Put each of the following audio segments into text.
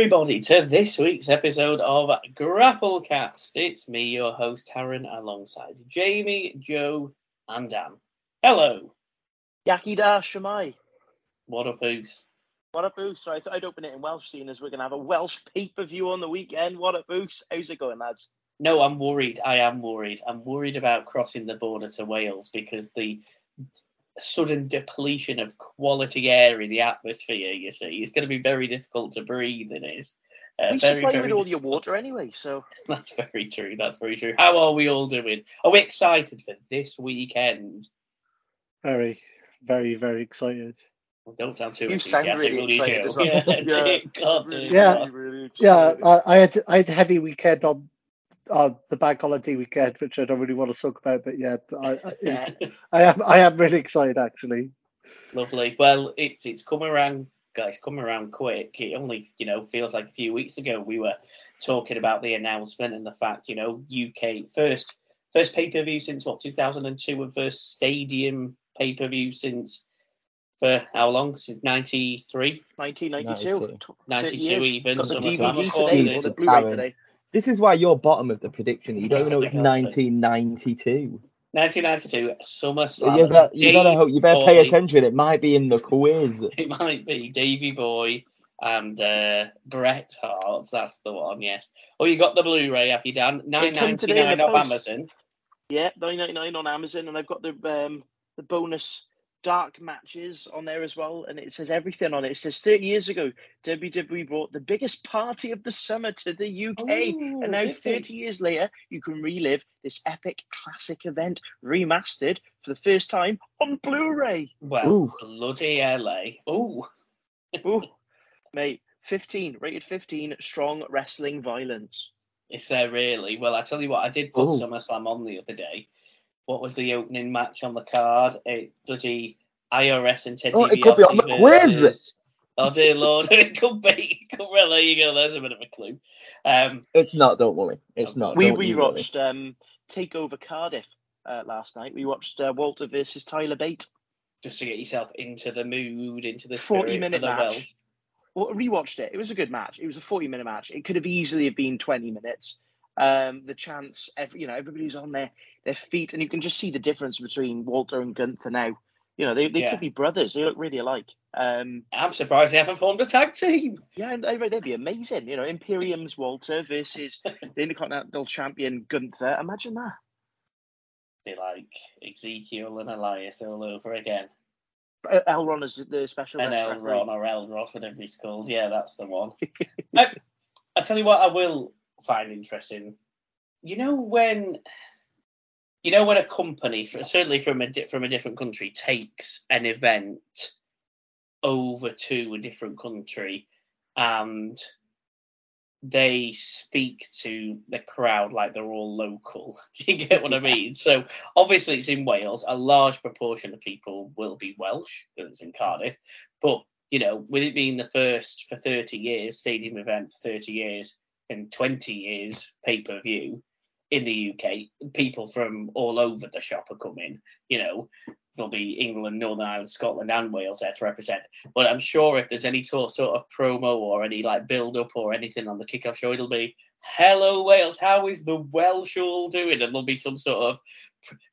Everybody to this week's episode of Grapplecast. It's me, your host Taryn, alongside Jamie, Joe, and Dan. Hello. Yakida Shamai. What a boost. What a boost. So I thought I'd open it in Welsh, seeing as we're going to have a Welsh pay-per-view on the weekend. What a boost. How's it going, lads? No, I'm worried. I am worried. I'm worried about crossing the border to Wales because the sudden depletion of quality air in the atmosphere, you see, is going to be very difficult to breathe in it. Uh, we very, supply very with all your water anyway, so. That's very true. That's very true. How are we all doing? Are we excited for this weekend? Very, very, very excited. Well, don't sound too you enthusiastic, really excited as well. Yeah, yeah, God, really, yeah, really yeah. I, I, had I had a heavy weekend on on the bank holiday weekend, which I don't really want to talk about, but yeah, I, I, I am I am really excited actually. Lovely. Well, it's it's come around, guys. Come around quick. It only you know feels like a few weeks ago we were talking about the announcement and the fact you know UK first first pay per view since what 2002 and first stadium pay per view since for how long? Since 93? 1992. 92, even. Got the DVD today, or the Blu-ray today. This is why you're bottom of the prediction. You don't even know it's 1992. 1992 SummerSlam. You, got, you gotta hope. You better Boy. pay attention. It might be in the quiz. It might be Davy Boy and uh, Bret Hart. That's the one. Yes. Oh, you got the Blu-ray, have you done? 9.99 on Amazon. Yeah, 9.99 on Amazon, and I've got the um, the bonus dark matches on there as well, and it says everything on it. It says 30 years ago, WWE brought the biggest party of the summer to the UK, Ooh, and oh, now 30 years later, you can relive this epic classic event remastered for the first time on Blu-ray. Well, Ooh. bloody LA. Eh? Ooh. Ooh. Mate, 15, rated 15, strong wrestling violence. Is there really? Well, I tell you what, I did put Ooh. SummerSlam on the other day what was the opening match on the card? A bloody IRS and Ted oh, DiBiase it could be on the quiz. Oh dear lord, it could be. It could, well, there you go. There's a bit of a clue. Um, it's not. Don't worry. It's not. We we watched um, Takeover Cardiff uh, last night. We watched uh, Walter versus Tyler Bate. Just to get yourself into the mood, into the forty minute match. Well. well, rewatched it. It was a good match. It was a forty minute match. It could have easily have been twenty minutes. Um, the chance, every, you know, everybody's on their their feet, and you can just see the difference between Walter and Gunther now. You know, they, they yeah. could be brothers. They look really alike. Um, I'm surprised they haven't formed a tag team. Yeah, they'd be amazing. You know, Imperium's Walter versus the Intercontinental Champion Gunther. Imagine that. Be like Ezekiel and Elias all over again. Uh, Elron is the special and Elron or Elros, whatever he's called. Yeah, that's the one. I, I tell you what, I will find interesting. You know when you know when a company, certainly from a from a different country, takes an event over to a different country and they speak to the crowd like they're all local. Do you get what I mean? So obviously it's in Wales. A large proportion of people will be Welsh because it's in Cardiff. But you know, with it being the first for 30 years stadium event for 30 years and 20 years pay per view, in the UK, people from all over the shop are coming. You know, there'll be England, Northern Ireland, Scotland, and Wales there to represent. But I'm sure if there's any sort of promo or any like build up or anything on the kickoff show, it'll be hello Wales, how is the Welsh all doing? And there'll be some sort of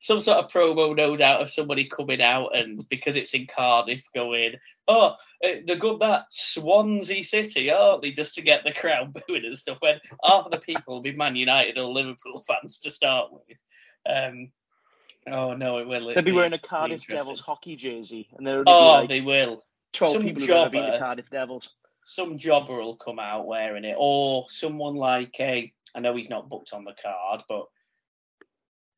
some sort of promo, no doubt, of somebody coming out and because it's in Cardiff, going, oh, eh, they're good that Swansea City, aren't they? Just to get the crowd booing and stuff. When half the people will be Man United or Liverpool fans to start with. Um, oh no, it will. They'll be wearing a Cardiff Devils hockey jersey, and they'll oh, like they will. Twelve some people jobber, the Cardiff Devils some jobber will come out wearing it, or someone like a, I know he's not booked on the card, but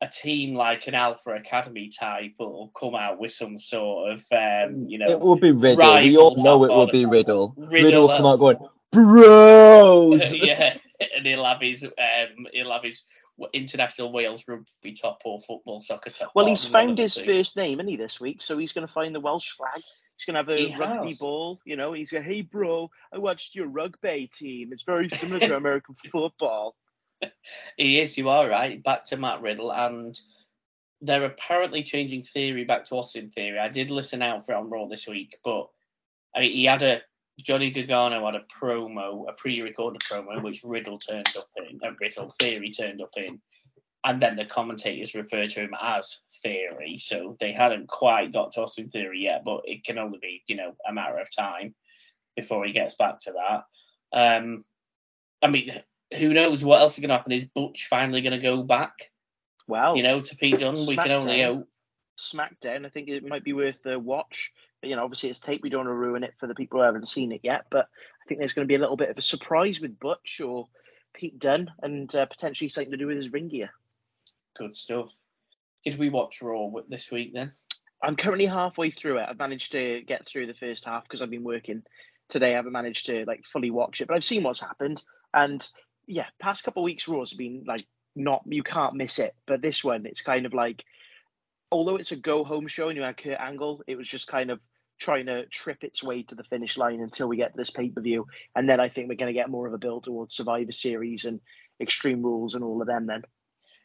a team like an Alpha Academy type will come out with some sort of, um, you know, it will be Riddle. We all know it will be Riddle. Riddle, Riddle will come out going, bro. yeah, and he'll have his, um, he'll have his international Wales rugby top or football soccer top. Well, he's found his first name, isn't he, this week? So he's going to find the Welsh flag. He's going to have a he rugby has. ball. You know, he's going, hey, bro, I watched your rugby team. It's very similar to American football. He is, you are right. Back to Matt Riddle. And they're apparently changing theory back to Austin theory. I did listen out for it on Raw this week, but I mean, he had a Johnny Gargano had a promo, a pre-recorded promo, which Riddle turned up in, and Riddle Theory turned up in, and then the commentators refer to him as Theory. So they hadn't quite got to Austin Theory yet, but it can only be, you know, a matter of time before he gets back to that. Um, I mean, who knows what else is going to happen? Is Butch finally going to go back? Well, you know, to Pete Dunne, we can only hope. SmackDown, I think it might be worth the watch. But, you know, obviously it's tape. We don't want to ruin it for the people who haven't seen it yet. But I think there's going to be a little bit of a surprise with Butch or Pete Dunne and uh, potentially something to do with his ring gear. Good stuff. Did we watch Raw this week then? I'm currently halfway through it. I've managed to get through the first half because I've been working today. I haven't managed to like fully watch it, but I've seen what's happened. And yeah, past couple of weeks Raw's been like not you can't miss it. But this one, it's kind of like although it's a go home show and you had Kurt Angle, it was just kind of trying to trip its way to the finish line until we get to this pay per view. And then I think we're going to get more of a build towards Survivor Series and Extreme Rules and all of them then.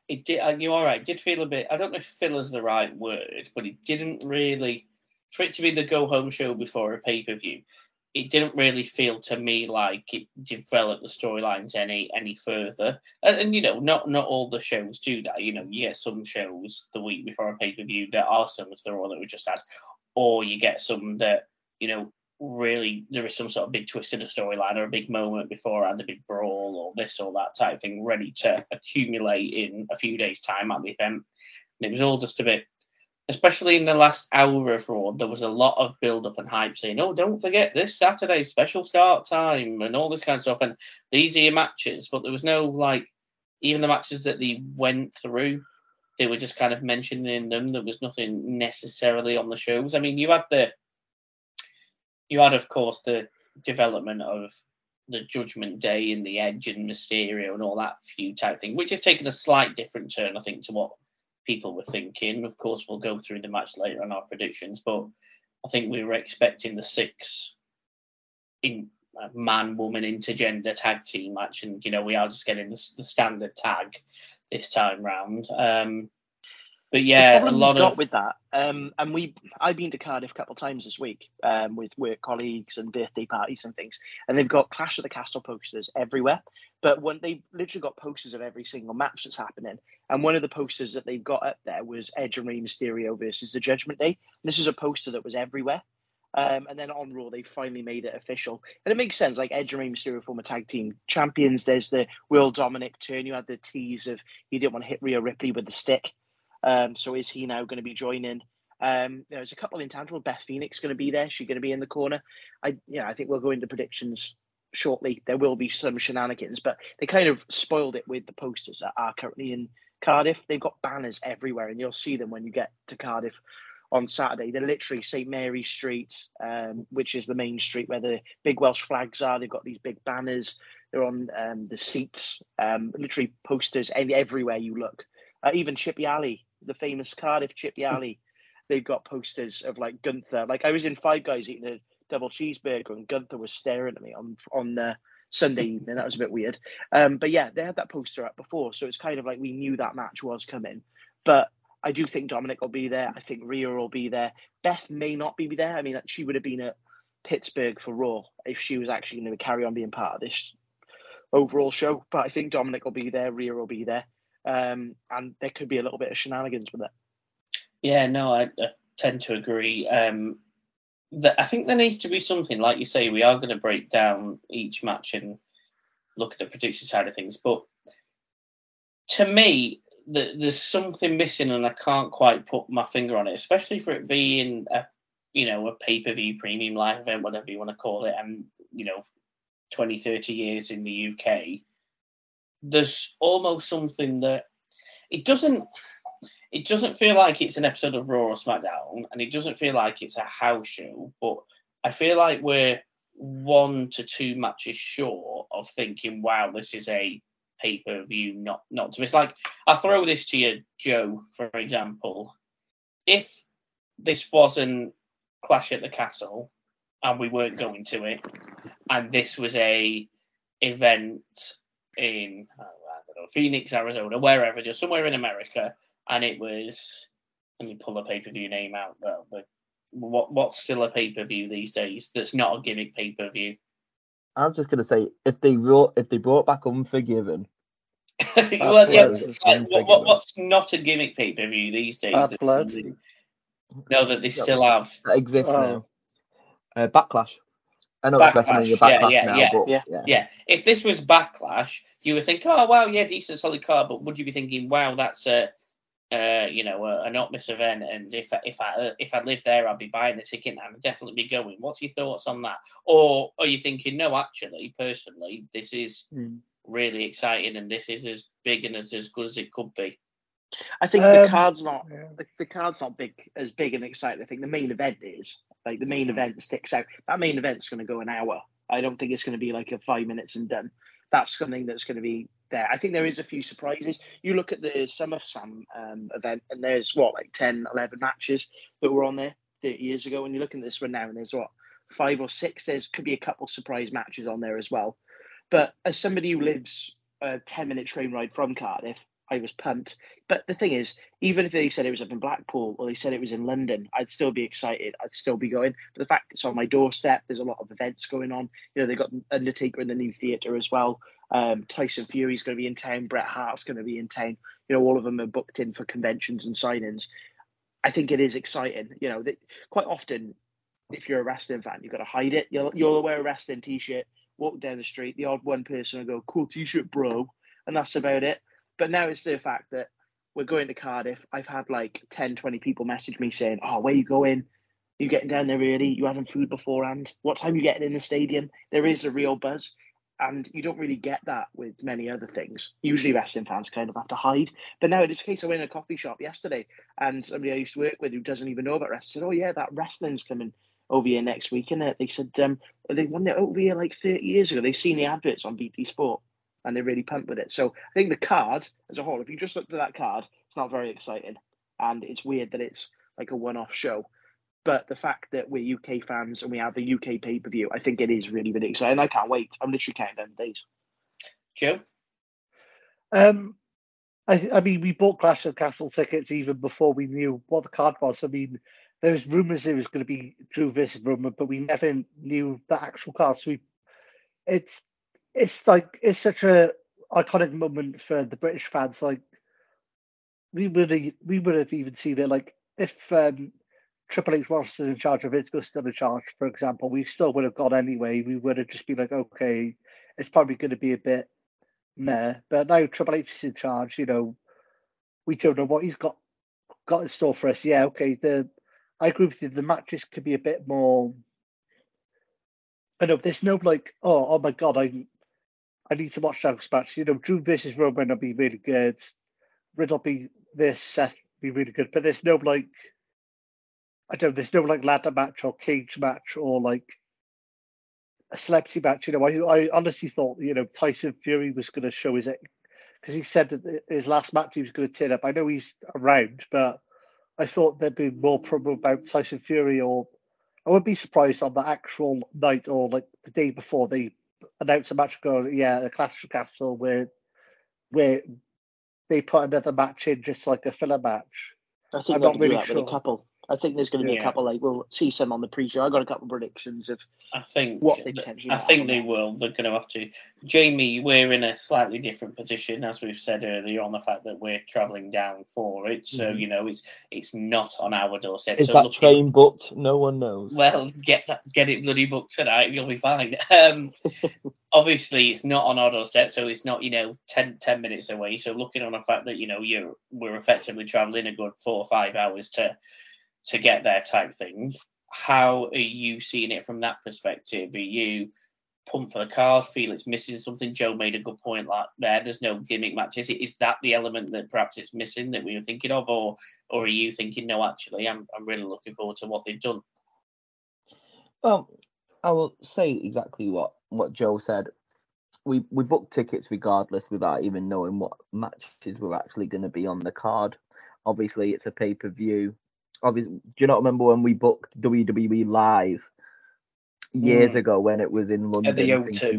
It did, and you're right. It did feel a bit. I don't know if filler's the right word, but it didn't really. For it to be the go home show before a pay per view, it didn't really feel to me like it developed the storylines any any further. And, and, you know, not not all the shows do that. You know, you get some shows the week before a pay per view that are similar to the Raw that we just had, or you get some that you know really there is some sort of big twist in the storyline or a big moment before and a big brawl or this or that type of thing ready to accumulate in a few days time at the event. And it was all just a bit especially in the last hour of Raw, there was a lot of build up and hype saying, oh, don't forget this Saturday special start time and all this kind of stuff. And these are your matches. But there was no, like, even the matches that they went through, they were just kind of mentioning them. There was nothing necessarily on the shows. I mean, you had the, you had, of course, the development of the Judgment Day and the Edge and Mysterio and all that feud type thing, which has taken a slight different turn, I think, to what people were thinking. Of course, we'll go through the match later on our predictions, but I think we were expecting the six in uh, man, woman, intergender tag team match, and you know we are just getting the, the standard tag this time round. Um, but yeah, a lot got of with that. Um, and we, I've been to Cardiff a couple of times this week um, with work colleagues and birthday parties and things, and they've got Clash of the Castle posters everywhere. But when they literally got posters of every single match that's happening, and one of the posters that they've got up there was Edge and Rey Mysterio versus the Judgment Day. And this is a poster that was everywhere. Um, and then on Raw, they finally made it official. And it makes sense. Like Edge and Rey Mysterio former tag team champions. There's the Will Dominic turn. You had the tease of he didn't want to hit Rhea Ripley with the stick. Um, so is he now going to be joining? Um, there's a couple of intangible. Beth Phoenix going to be there. She's going to be in the corner. I, yeah, I think we'll go into predictions shortly. There will be some shenanigans, but they kind of spoiled it with the posters that are currently in Cardiff. They've got banners everywhere, and you'll see them when you get to Cardiff on Saturday. They're literally St Mary Street, um, which is the main street where the big Welsh flags are. They've got these big banners. They're on um, the seats, um, literally posters everywhere you look. Uh, even Chippy Alley the famous Cardiff Chippy hmm. Alley. They've got posters of like Gunther. Like I was in Five Guys eating a double cheeseburger, and Gunther was staring at me on on uh, Sunday evening. That was a bit weird. Um, but yeah, they had that poster up before, so it's kind of like we knew that match was coming. But I do think Dominic will be there. I think Rhea will be there. Beth may not be there. I mean, she would have been at Pittsburgh for Raw if she was actually going to carry on being part of this overall show. But I think Dominic will be there. Rhea will be there um, and there could be a little bit of shenanigans with it. Yeah, no, I, I tend to agree. Um, that I think there needs to be something, like you say, we are going to break down each match and look at the prediction side of things. But to me, the, there's something missing, and I can't quite put my finger on it, especially for it being a you know a pay per view premium live event, whatever you want to call it, and you know 20, 30 years in the UK there's almost something that it doesn't it doesn't feel like it's an episode of Raw or SmackDown, and it doesn't feel like it's a house show, but I feel like we're one to two matches short of thinking, wow, this is a pay per view, not not to miss. Like I'll throw this to you, Joe, for example. If this wasn't Clash at the Castle and we weren't going to it, and this was a event in oh, I don't know Phoenix, Arizona, wherever, just somewhere in America, and it was let me pull the pay per view name out, the, the what what's still a pay per view these days that's not a gimmick pay per view? I was just gonna say if they wrote if they brought back Unforgiven. well, yeah, like, what, what's not a gimmick pay per view these days? Bad blood. No, that they still have. That exists oh. now. Uh, backlash. I know backlash, it's WrestleMania Backlash yeah, yeah, now, yeah. but yeah. yeah. yeah. If this was Backlash, you would think, oh wow, yeah, decent solid card, but would you be thinking, wow, that's a, uh, you know, a, a not miss event, and if if I if I lived there, I'd be buying the ticket and I'd definitely be going. What's your thoughts on that? Or are you thinking, no, actually, personally, this is mm. really exciting and this is as big and as as good as it could be. I think um, the card's not yeah. the, the card's not big as big and exciting. I think the main event is like the main event sticks out. That main event's going to go an hour. I don't think it's going to be like a five minutes and done. That's something that's going to be there. I think there is a few surprises. You look at the SummerSlam um, event, and there's what like 10, 11 matches that were on there 30 years ago. And you look at this one now, and there's what five or six. There's could be a couple surprise matches on there as well. But as somebody who lives a 10 minute train ride from Cardiff, I was pumped. But the thing is, even if they said it was up in Blackpool or they said it was in London, I'd still be excited. I'd still be going. But the fact it's on my doorstep, there's a lot of events going on. You know, they've got Undertaker in the new theatre as well. Um, Tyson Fury's going to be in town. Bret Hart's going to be in town. You know, all of them are booked in for conventions and signings. I think it is exciting. You know, that quite often, if you're a wrestling fan, you've got to hide it. You'll, you'll wear a wrestling t-shirt, walk down the street, the odd one person will go, "Cool t-shirt, bro," and that's about it. But now it's the fact that we're going to Cardiff. I've had like 10, 20 people message me saying, Oh, where you going? You getting down there early? You having food beforehand? What time you getting in the stadium? There is a real buzz. And you don't really get that with many other things. Usually wrestling fans kind of have to hide. But now in this case I went in a coffee shop yesterday and somebody I used to work with who doesn't even know about wrestling said, Oh yeah, that wrestling's coming over here next week, and they said um, they won it over here like 30 years ago. They've seen the adverts on BT Sport and they're really pumped with it. So I think the card as a whole, if you just looked at that card, it's not very exciting, and it's weird that it's like a one-off show. But the fact that we're UK fans and we have a UK pay per view, I think it is really, really exciting. I can't wait. I'm literally counting down the days. Joe? Um, I, I mean, we bought Clash of Castle tickets even before we knew what the card was. I mean, there was rumours it was going to be Drew versus Roman, but we never knew the actual card. So we, it's it's like it's such a iconic moment for the British fans. Like we would have, we would have even seen it. Like if um, Triple H was in charge of it, was still in charge, for example, we still would have gone anyway. We would have just been like, okay, it's probably going to be a bit meh. But now Triple H is in charge. You know, we don't know what he's got got in store for us. Yeah, okay. The I agree with you. The matches could be a bit more. I know there's no like, oh, oh my god, I I need to watch those matches. You know, Drew versus Roman will be really good. Riddle be this, Seth be really good. But there's no like, I don't. There's no like ladder match or cage match or like a celebrity match. You know, I I honestly thought you know Tyson Fury was going to show his because he said that his last match he was going to turn up. I know he's around, but I thought there'd be more promo about Tyson Fury or I wouldn't be surprised on the actual night or like the day before they announce a match go, yeah, a Clash of Castle where where they put another match in just like a filler match. I think I'm not really that sure. with a couple. I think there's going to be yeah. a couple like we'll see some on the pre-show. I got a couple of predictions of. I think what they potentially. I think they will. They're going to have to. Jamie, we're in a slightly different position, as we've said earlier, on the fact that we're travelling down for it. So mm-hmm. you know, it's it's not on our doorstep. Is so that looking, train booked? No one knows. Well, get that, get it bloody booked tonight. You'll be fine. Um, obviously, it's not on our doorstep, so it's not you know 10, 10 minutes away. So looking on the fact that you know you're we're effectively travelling a good four or five hours to to get there type thing. How are you seeing it from that perspective? Are you pumped for the card, feel it's missing something? Joe made a good point like there. There's no gimmick matches. Is that the element that perhaps it's missing that we were thinking of, or or are you thinking no? Actually, I'm I'm really looking forward to what they've done. Well, I will say exactly what what Joe said. We we booked tickets regardless without even knowing what matches were actually going to be on the card. Obviously, it's a pay per view obviously, do you not remember when we booked WWE Live years mm. ago when it was in London?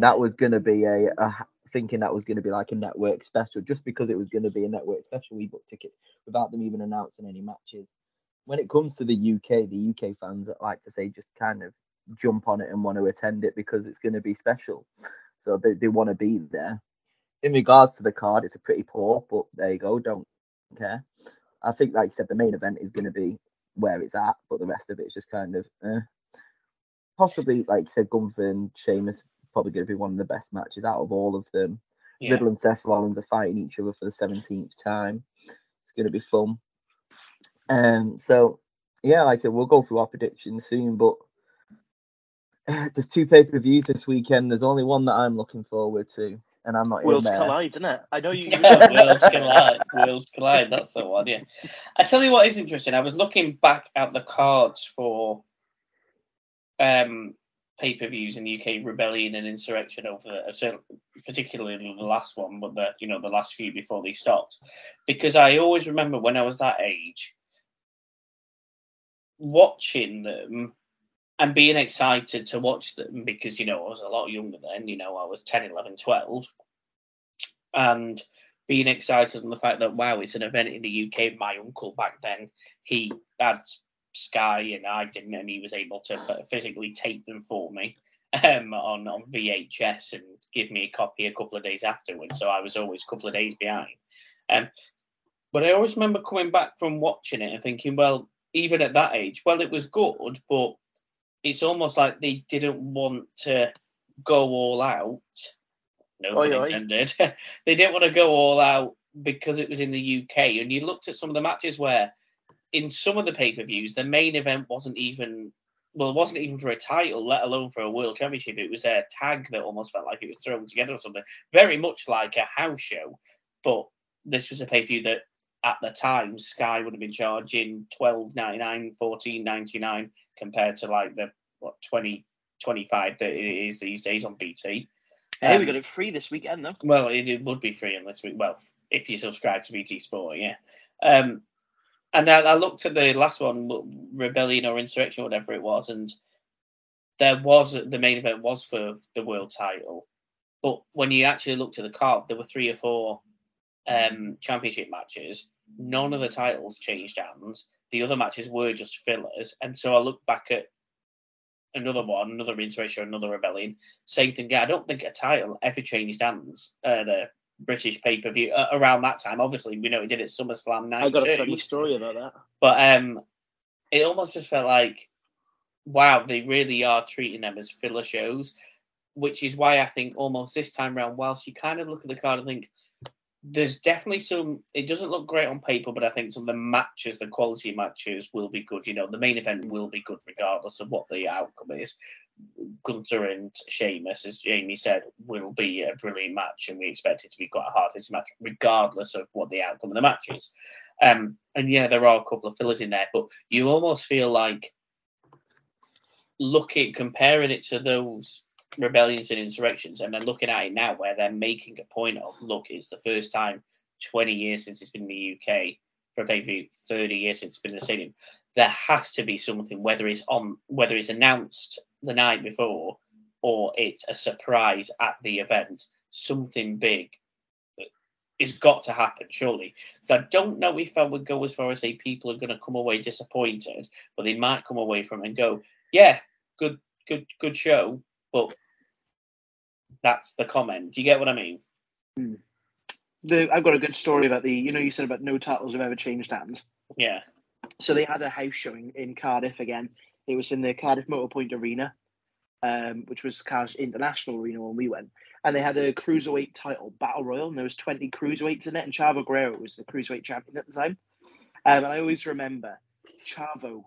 That was going to be a, a thinking that was going to be like a network special just because it was going to be a network special we booked tickets without them even announcing any matches when it comes to the UK, the UK fans like to say just kind of jump on it and want to attend it because it's going to be special. So they, they want to be there. In regards to the card, it's a pretty poor, but there you go. Don't care. I think, like you said, the main event is going to be where it's at, but the rest of it is just kind of eh. possibly, like you said, Gunther and Sheamus is probably going to be one of the best matches out of all of them. Yeah. Riddle and Seth Rollins are fighting each other for the 17th time. It's going to be fun. Um, so yeah, like I said, we'll go through our predictions soon, but uh, there's two pay per views this weekend. There's only one that I'm looking forward to, and I'm not Worlds in there. collide, isn't it? I know you. Yeah, Worlds collide. Worlds collide. That's the one. Yeah. I tell you what is interesting. I was looking back at the cards for um pay per views in the UK, Rebellion and Insurrection over the, particularly the last one, but the you know the last few before they stopped, because I always remember when I was that age watching them and being excited to watch them because you know I was a lot younger then you know I was 10 11 12 and being excited on the fact that wow it's an event in the UK my uncle back then he had Sky and I didn't and he was able to physically tape them for me um, on on VHS and give me a copy a couple of days afterwards. So I was always a couple of days behind. Um, but I always remember coming back from watching it and thinking well even at that age well it was good but it's almost like they didn't want to go all out. No oi. intended. they didn't want to go all out because it was in the UK. And you looked at some of the matches where, in some of the pay per views, the main event wasn't even well, it wasn't even for a title, let alone for a world championship. It was a tag that almost felt like it was thrown together or something. Very much like a house show, but this was a pay per view that at the time Sky would have been charging twelve ninety nine, fourteen ninety nine compared to like the what 20, 25 that it is these days on BT. Hey, Um, we got it free this weekend though. Well, it, it would be free unless we well, if you subscribe to BT Sport, yeah. Um, and I, I looked at the last one, Rebellion or Insurrection, whatever it was, and there was the main event was for the world title, but when you actually looked at the card, there were three or four um, championship matches. None of the titles changed hands. The other matches were just fillers, and so I look back at another one, another Insurrection, another Rebellion. Same thing. I don't think a title ever changed hands at a British pay per view uh, around that time. Obviously, we know it did at SummerSlam 92. I got a 92. funny story about that. But um, it almost just felt like, wow, they really are treating them as filler shows, which is why I think almost this time round, whilst you kind of look at the card and think there's definitely some, it doesn't look great on paper, but I think some of the matches, the quality matches, will be good. You know, the main event will be good regardless of what the outcome is. Gunther and Sheamus, as Jamie said, will be a brilliant match, and we expect it to be quite a hard hitting match, regardless of what the outcome of the match is. Um, and yeah, there are a couple of fillers in there, but you almost feel like looking, comparing it to those rebellions and insurrections, and then looking at it now, where they're making a point of, look, it's the first time 20 years since it's been in the UK, for maybe 30 years since it's been in the stadium. There has to be something, whether it's on, whether it's announced the night before, or it's a surprise at the event, something big is got to happen, surely. 'Cause I don't know if I would go as far as say people are going to come away disappointed, but they might come away from it and go, yeah, good, good, good show, but that's the comment. Do you get what I mean? The, I've got a good story about the. You know, you said about no titles have ever changed hands. Yeah. So they had a house showing in Cardiff again. It was in the Cardiff Motorpoint Arena, um, which was Cardiff International Arena when we went. And they had a cruiserweight title battle royal, and there was 20 cruiserweights in it. And Chavo Guerrero was the cruiserweight champion at the time. Um, and I always remember Chavo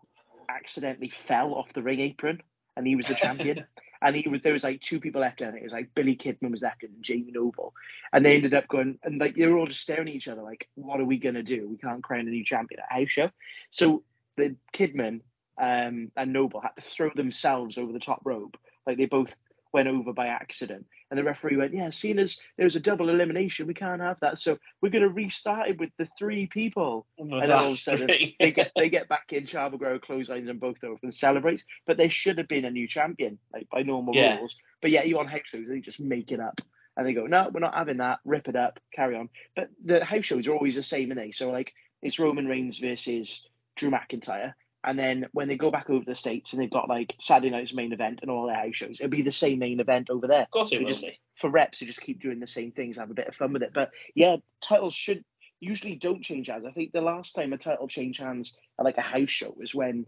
accidentally fell off the ring apron, and he was the champion. and he was there was like two people left in it. It was like Billy Kidman was left and Jamie Noble, and they ended up going and like they were all just staring at each other like, what are we gonna do? We can't crown a new champion at house show. So the Kidman um, and Noble had to throw themselves over the top rope, like they both went over by accident. And the referee went, yeah, seeing as there's a double elimination, we can't have that. So we're gonna restart it with the three people. The And then all of a sudden, they get they get back in. Guerrero clotheslines and both over and celebrates. But there should have been a new champion, like by normal Yeah. rules. But yeah, you on house shows, they just make it up. And they go, no, we're not having that. Rip it up, carry on. But the house shows are always the same, innit? So like, it's Roman Reigns versus Drew McIntyre. And then when they go back over the states and they've got like Saturday night's main event and all their house shows, it'll be the same main event over there. Of course it will just- be. For reps, who just keep doing the same things, have a bit of fun with it. But yeah, titles should usually don't change hands. I think the last time a title changed hands at like a house show was when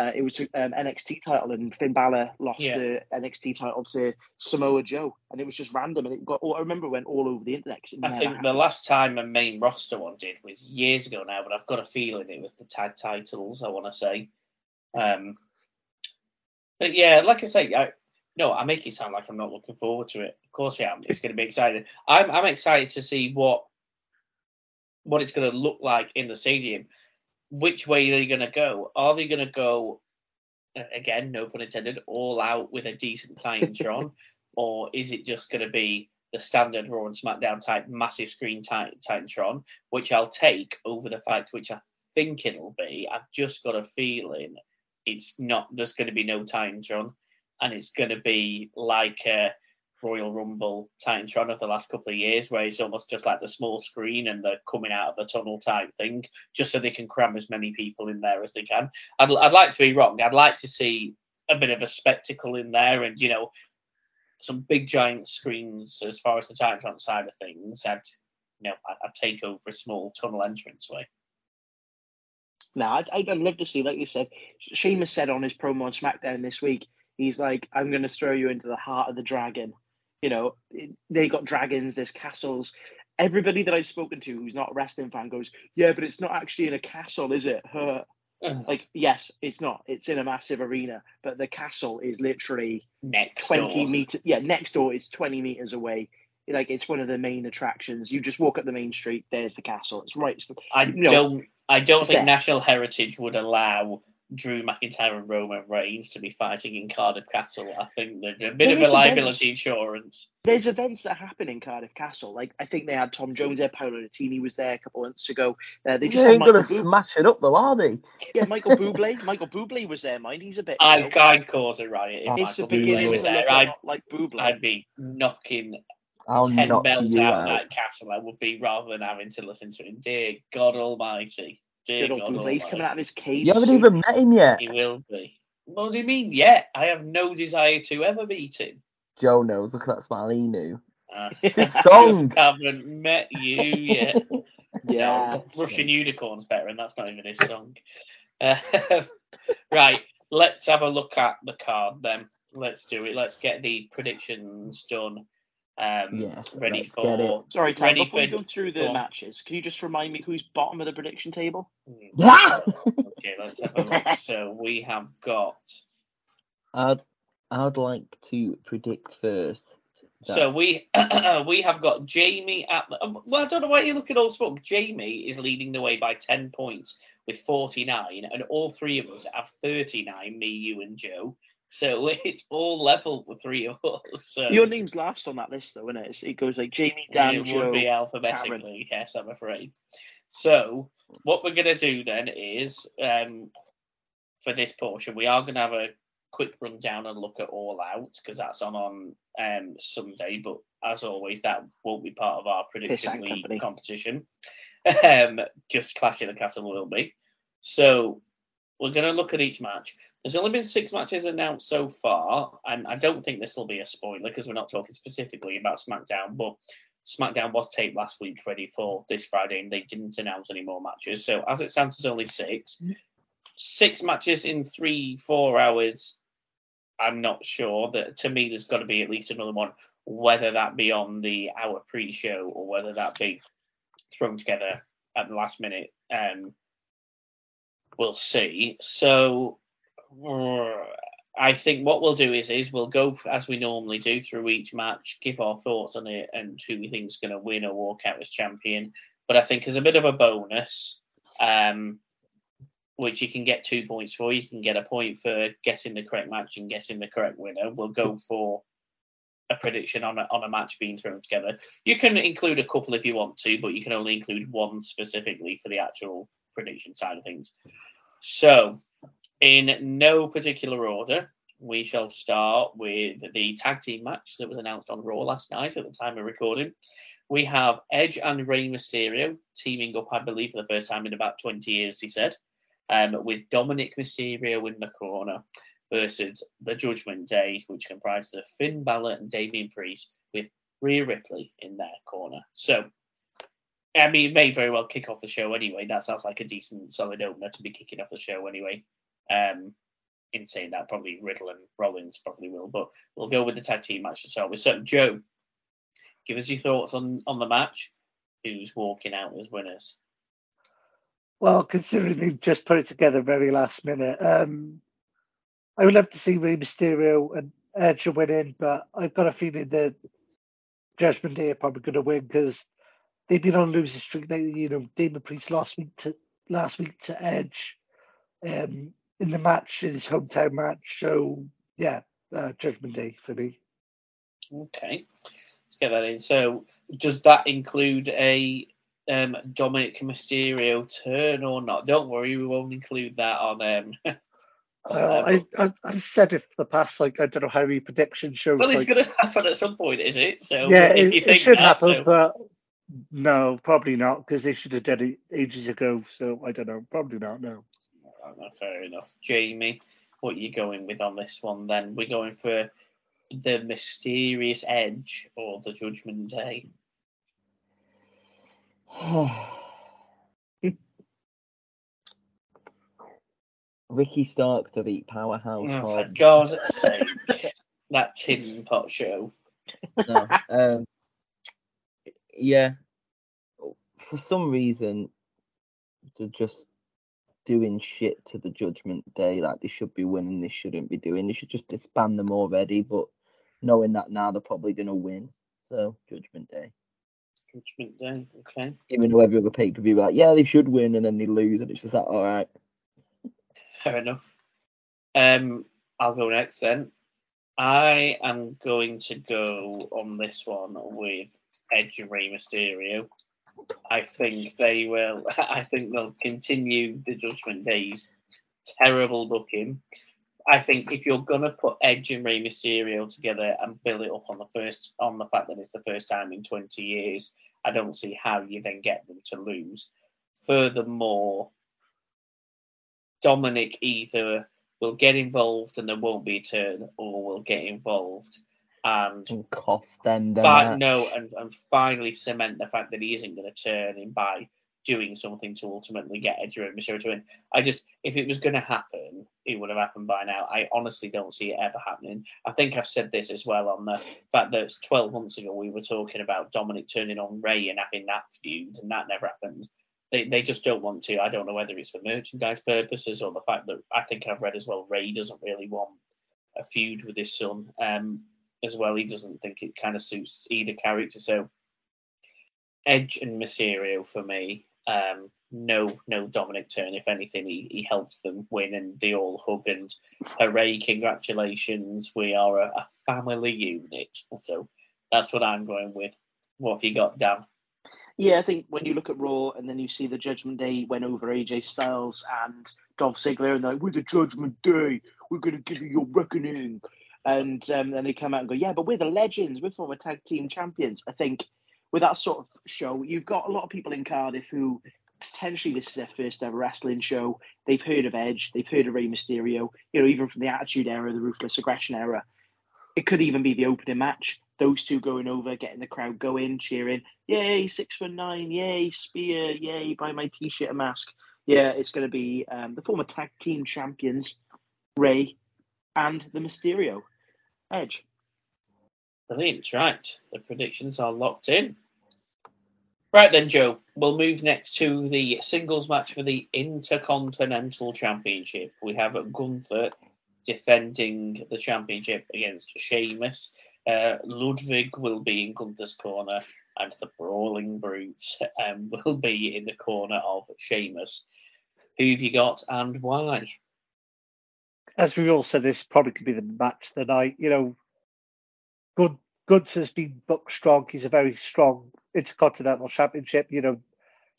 uh, it was um, NXT title and Finn Balor lost Yeah. the NXT title to Samoa Joe, and it was just random. And it got, oh, I remember it went all over the internet. I think the happened. last time a main roster one did was years ago now, but I've got a feeling it was the tag titles. I want to say. Um, but yeah, like I say, I, no, I make it sound like I'm not looking forward to it. Of course, I am. It's going to be exciting. I'm I'm excited to see what what it's going to look like in the stadium. Which way are they going to go? Are they going to go again, no pun intended, all out with a decent Titantron, or is it just going to be the standard Raw and SmackDown type massive screen Tit- Titantron, which I'll take over the fact which I think it'll be. I've just got a feeling it's not. There's going to be no Titantron, and it's going to be like a Royal Rumble Titantron of the last couple of years, where it's almost just like the small screen and the coming out of the tunnel type thing, just so they can cram as many people in there as they can. I'd, I'd like to be wrong. I'd like to see a bit of a spectacle in there, and you know, some big giant screens as far as the Titantron side of things. I'd, you know, I'd, take over a small tunnel entranceway. No, I'd, I'd love to see, like you said, Sheamus said on his promo on SmackDown this week, he's like, I'm going to throw you into the heart of the dragon. You know, they got dragons, there's castles. Everybody that I've spoken to who's not a wrestling fan goes, yeah, but it's not actually in a castle, is it? Her. Like, yes, it's not. It's in a massive arena, but the castle is literally Next 20 door. meters. Yeah, next door is 20 meters away. Like, it's one of the main attractions. You just walk up the main street, there's the castle. It's right. It's I No. don't. I don't think there. National Heritage would allow Drew McIntyre and Roman Reigns to be fighting in Cardiff Castle. I think there's a bit There of is a events. liability insurance. there's events that happen in Cardiff Castle. Like I think they had Tom Jones there, Paolo Nutini was there a couple of months ago. Uh, they They just had ain't gonna Bublé. smash it up though, are they? Yeah, Michael Bublé. Michael Bublé was there. Mind he's a bit. I'd, know, I'd cause a riot if it's the Michael Bublé beginning was to look there. a I'd, like Bublé. I'd be knocking I'll ten knock bells out out. of that castle. I would be rather than having to listen to him. Dear God Almighty. Dear Good God Bublé's Almighty. coming out of his cage. You haven't soon. even met him yet. He will be. What do you mean? Yeah, I have no desire to ever meet him. Joe knows. Look at that smile. He knew. Uh, It's his I song. just haven't met you yet. Yeah. No, Russian Unicorn's better, and that's not even his song. Uh, right, let's have a look at the card then. Let's do it. Let's get the predictions done. Um, Yes, ready for. get it. Sorry, Tom. Ready Before you for- go through the on. matches, can you just remind me who's bottom of the prediction table? Yeah. Okay, let's have a look. So we have got. I'd I'd like to predict first. that- So we we have got Jamie at um, Well, I don't know why you're looking all spoke. Jamie is leading the way by ten points with 49, and all three of us have 39. Me, you, and Joe. So it's all level for three of us. So Your name's last on that list, though, isn't it? It goes like Jamie, Dan, it Joe. would be alphabetically. Yes, I'm afraid. So what we're gonna do then is, um, for this portion, we are gonna have a quick rundown and look at All Out because that's on on um Sunday. But as always, that won't be part of our prediction company. competition. Um, just Clash of the Castle will be. So we're going to look at each match. There's only been six matches announced so far, and I don't think this will be a spoiler because we're not talking specifically about SmackDown, but SmackDown was taped last week ready for this Friday, and they didn't announce any more matches. So as it stands, there's only six. Six matches in three, four hours. I'm not sure. That to me, there's got to be at least another one, whether that be on the hour pre-show or whether that be thrown together at the last minute. Um, we'll see. So I think what we'll do is is we'll go as we normally do through each match, give our thoughts on it and who we think is going to win or walk out as champion. But I think as a bit of a bonus, um, which you can get two points for, you can get a point for guessing the correct match and guessing the correct winner. We'll go for a prediction on a, on a match being thrown together. You can include a couple if you want to, but you can only include one specifically for the actual prediction side of things. So, in no particular order, we shall start with the tag team match that was announced on Raw last night at the time of recording. We have Edge and Rey Mysterio teaming up, I believe, for the first time in about 20 years, he said, um, with Dominic Mysterio in the corner versus the Judgment Day, which comprises of Finn Balor and Damian Priest, with Rhea Ripley in their corner. So, I mean, it may very well kick off the show anyway. That sounds like a decent, solid opener to be kicking off the show anyway. Um, in saying that, probably Riddle and Rollins probably will, but we'll go with the tag team match to start with. So, Joe, give us your thoughts on on the match. Who's walking out as winners? Well, considering they've just put it together very last minute, um, I would love to see Rey Mysterio and Edge are winning, but I've got a feeling that Judgment Day are probably going to win because they've been on losing streak. you know, Damian Priest last week to last week to Edge um, in the match in his hometown match. So yeah, uh, Judgment Day for me. Okay, let's get that in. So does that include a um, Dominic Mysterio turn or not? Don't worry, we won't include that on. Um, uh, I, I've said it for the past like I don't know how many prediction shows. Well, it's like, going to happen at some point, is it? So yeah, if it, you think it should that, happen, so- but no, probably not because they should have done it ages ago. So I don't know, probably not. No. Oh, fair enough. Jamie, what are you going with on this one then? We're going for the mysterious edge or the judgment day. Ricky Stark to beat Powerhouse Oh, for. God's sake. that tin pot show. no, um, yeah. For some reason, just doing shit to the Judgment Day. Like they should be winning, they shouldn't be doing. They should just disband them already. But knowing that now, they're probably gonna win. So Judgment Day. Judgment day, okay. Even though every other pay per view, like yeah, they should win, and then they lose, and it's just like all right. Fair enough. Um, I'll go next then. I am going to go on this one with Edge and Rey Mysterio. I think they will. I think they'll continue the Judgment Day's terrible booking. I think if you're gonna put Edge and Rey Mysterio together and build it up on the first on the fact that it's the first time in 20 years, I don't see how you then get them to lose. Furthermore, Dominic either will get involved and there won't be a turn, or will get involved and And cost them the fi- no, and, and finally cement the fact that he isn't going to turn in by doing something to ultimately get Edge and Mysterio to win. I just, if it was going to happen, it would have happened by now. I honestly don't see it ever happening. I think I've said this as well on the fact that 12 months ago we were talking about Dominic turning on Rey and having that feud, and that never happened. They, they just don't want to. I don't know whether it's for merchandise purposes or the fact that I think I've read as well Rey doesn't really want a feud with his son. Um, as well. He doesn't think it kind of suits either character. So Edge and Mysterio for me. Um, no, no Dominic Turn. If anything, he, he helps them win, and they all hug and hooray! Congratulations, we are a, a family unit. So that's what I'm going with. What have you got, Dan? Yeah, I think when you look at Raw and then you see the Judgment Day went over AJ Styles and Dolph Ziggler, and they're like, "We're the Judgment Day. We're going to give you your reckoning." And um, then they come out and go, "Yeah, but we're the legends. We're former tag team champions." I think with that sort of show, you've got a lot of people in Cardiff who potentially this is their first ever wrestling show. They've heard of Edge, they've heard of Rey Mysterio. You know, even from the Attitude Era, the Ruthless Aggression Era, it could even be the opening match. Those two going over, getting the crowd going, cheering, yay, six foot nine, yay, spear, yay, buy my t shirt and mask. Yeah, it's going to be um, the former tag team champions, Rey and the Mysterio. Edge. Brilliant. Right. The predictions are locked in. Right then, Joe. We'll move next to the singles match for the Intercontinental Championship. We have Gunther defending the championship against Sheamus. Uh, Ludwig will be in Gunther's corner, and the Brawling Brute um, will be in the corner of Sheamus. Who have you got and why? As we all said, this probably could be the match of the night. You know, Good Goods has been booked strong. He's a very strong Intercontinental Championship. You know,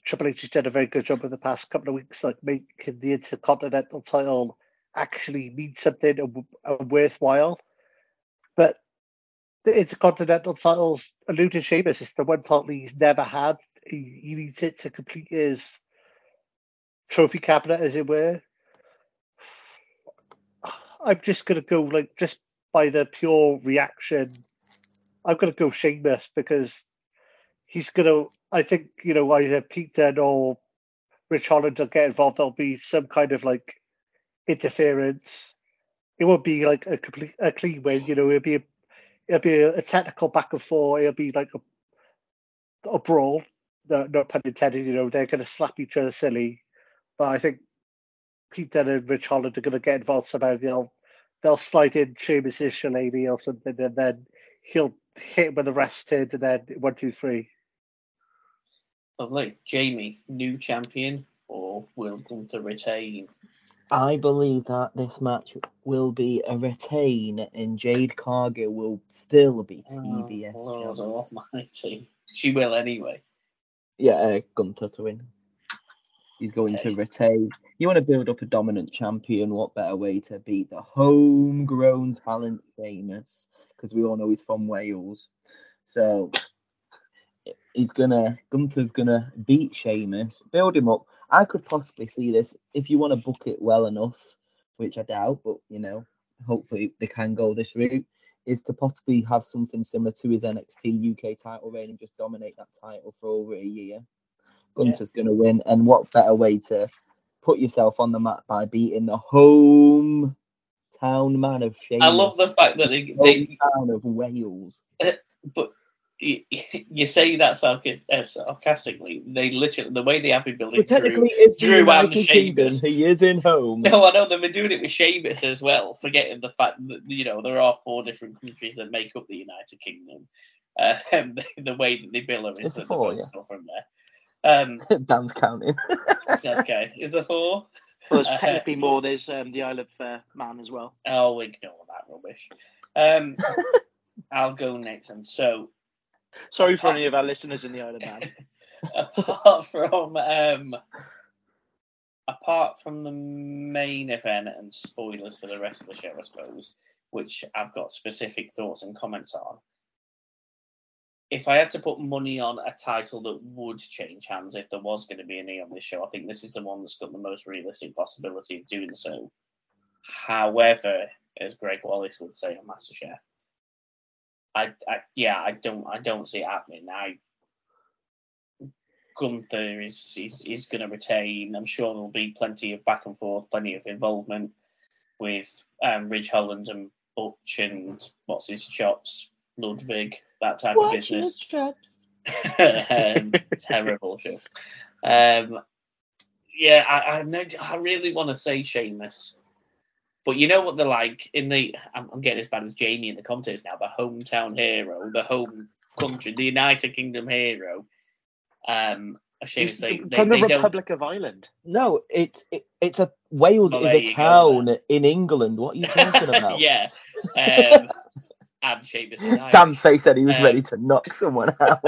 Triple H has done a very good job in the past couple of weeks, like making the Intercontinental title actually mean something and, and worthwhile. But the Intercontinental title's eluded Sheamus. It's the one title he's never had. He, he needs it to complete his trophy cabinet, as it were. I'm just gonna go like just by the pure reaction. I'm gonna go Sheamus because he's gonna. I think you know either Pete Dunne or Ridge Holland will get involved. There'll be some kind of like interference. It won't be like a complete a clean win. You know, it'll be a, it'll be a technical back and forth. It'll be like a a brawl. No, not pun intended. You know, they're gonna slap each other silly. But I think Pete Dunne and Ridge Holland are going to get involved somehow. They'll they'll slide in Sheamus's Shillelagh or something, and then he'll hit him with the rest hit, and then one, two, three. Lovely. Jamie, new champion, or will Gunther retain? I believe that this match will be a retain, and Jade Cargill will still be TBS Oh, Lord champion. Almighty. She will anyway. Yeah, uh, Gunther to win. He's going to retain. You want to build up a dominant champion? What better way to beat the homegrown talent, famous? Because we all know he's from Wales. So he's gonna Gunther's gonna beat Sheamus, build him up. I could possibly see this if you want to book it well enough, which I doubt, but you know, hopefully they can go this route. Is to possibly have something similar to his NXT UK title reign and just dominate that title for over a year. Gunther's gonna win, and what better way to put yourself on the map by beating the hometown man of Sheamus, I love the fact that they, they hometown of Wales. but you, you say that uh, sarcastically. They literally the way they have been building Drew, technically, it's the Drew and Sheamus. He is in home. No, I know they've been doing it with Sheamus as well, forgetting the fact that you know there are four different countries that make up the United Kingdom. Uh, the way that they bill them is It's that four, yeah. from there. Um, Dan's counting. that's okay. Is there four? Well, there's Uh, technically more. There's um, the Isle of uh, Man as well. I'll ignore that rubbish. Um, I'll go next. And so, Sorry for any of our listeners in the Isle of Man. apart from um, apart from the main event and spoilers for the rest of the show, I suppose, which I've got specific thoughts and comments on. If I had to put money on a title that would change hands if there was going to be any on this show, I think this is the one that's got the most realistic possibility of doing so. However, as Gregg Wallace would say on MasterChef, I, I yeah, I don't I don't see it happening. I Gunther is is, is going to retain. I'm sure there'll be plenty of back and forth, plenty of involvement with um, Ridge Holland and Butch and what's his chops, Ludwig, that type of business. um, terrible show. Um, yeah, I, I know. I really want to say Sheamus, but you know what they're like in the. I'm, I'm getting as bad as Jamie in the contest now. The hometown hero, the home country, the United Kingdom hero. Um, Sheamus, they, they, From the they don't. Republic of Ireland. No, it's it, it's a Wales Well, is a you go, town in England. What are you talking about? yeah. Um, and Sheamus. is Irish. Dan's face said he was Um, ready to knock someone out.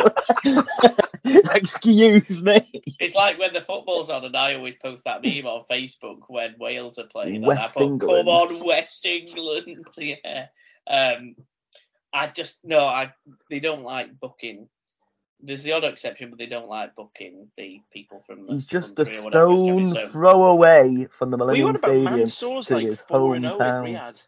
Excuse me. It's like when the football's on, and I always post that meme on Facebook when Wales are playing. and I West put, England. Come on, West England. yeah. Um, I just no, I they don't like booking. There's the odd exception, but they don't like booking the people from the. He's just a country or whatever, do you know stone what I mean? So throw away from the Millennium on about Stadium to like his four and in hometown.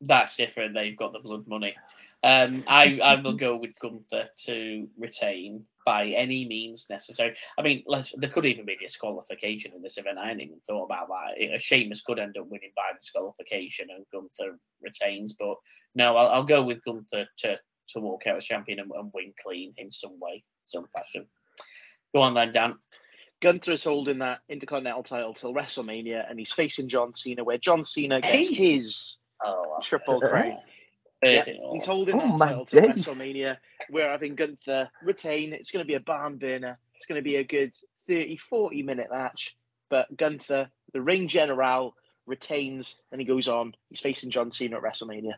That's different. They've got the blood money. Um, I I will go with Gunther to retain by any means necessary. I mean, there could even be disqualification in this event. I hadn't even thought about that. A Sheamus could end up winning by disqualification and Gunther retains, but no, I'll, I'll go with Gunther to to walk out as champion and, and win clean in some way, some fashion. Go on then, Dan. Gunther is holding that Intercontinental title till WrestleMania, and he's facing John Cena, where John Cena gets Hey. his Oh, triple Is it? crown. I've Yeah, heard it all. he's holding Oh that title till days. WrestleMania, where I think Gunther retain. It's going to be a barn burner. It's going to be a good 30, 40 minute match. But Gunther, the ring general, retains, and he goes on. He's facing John Cena at WrestleMania.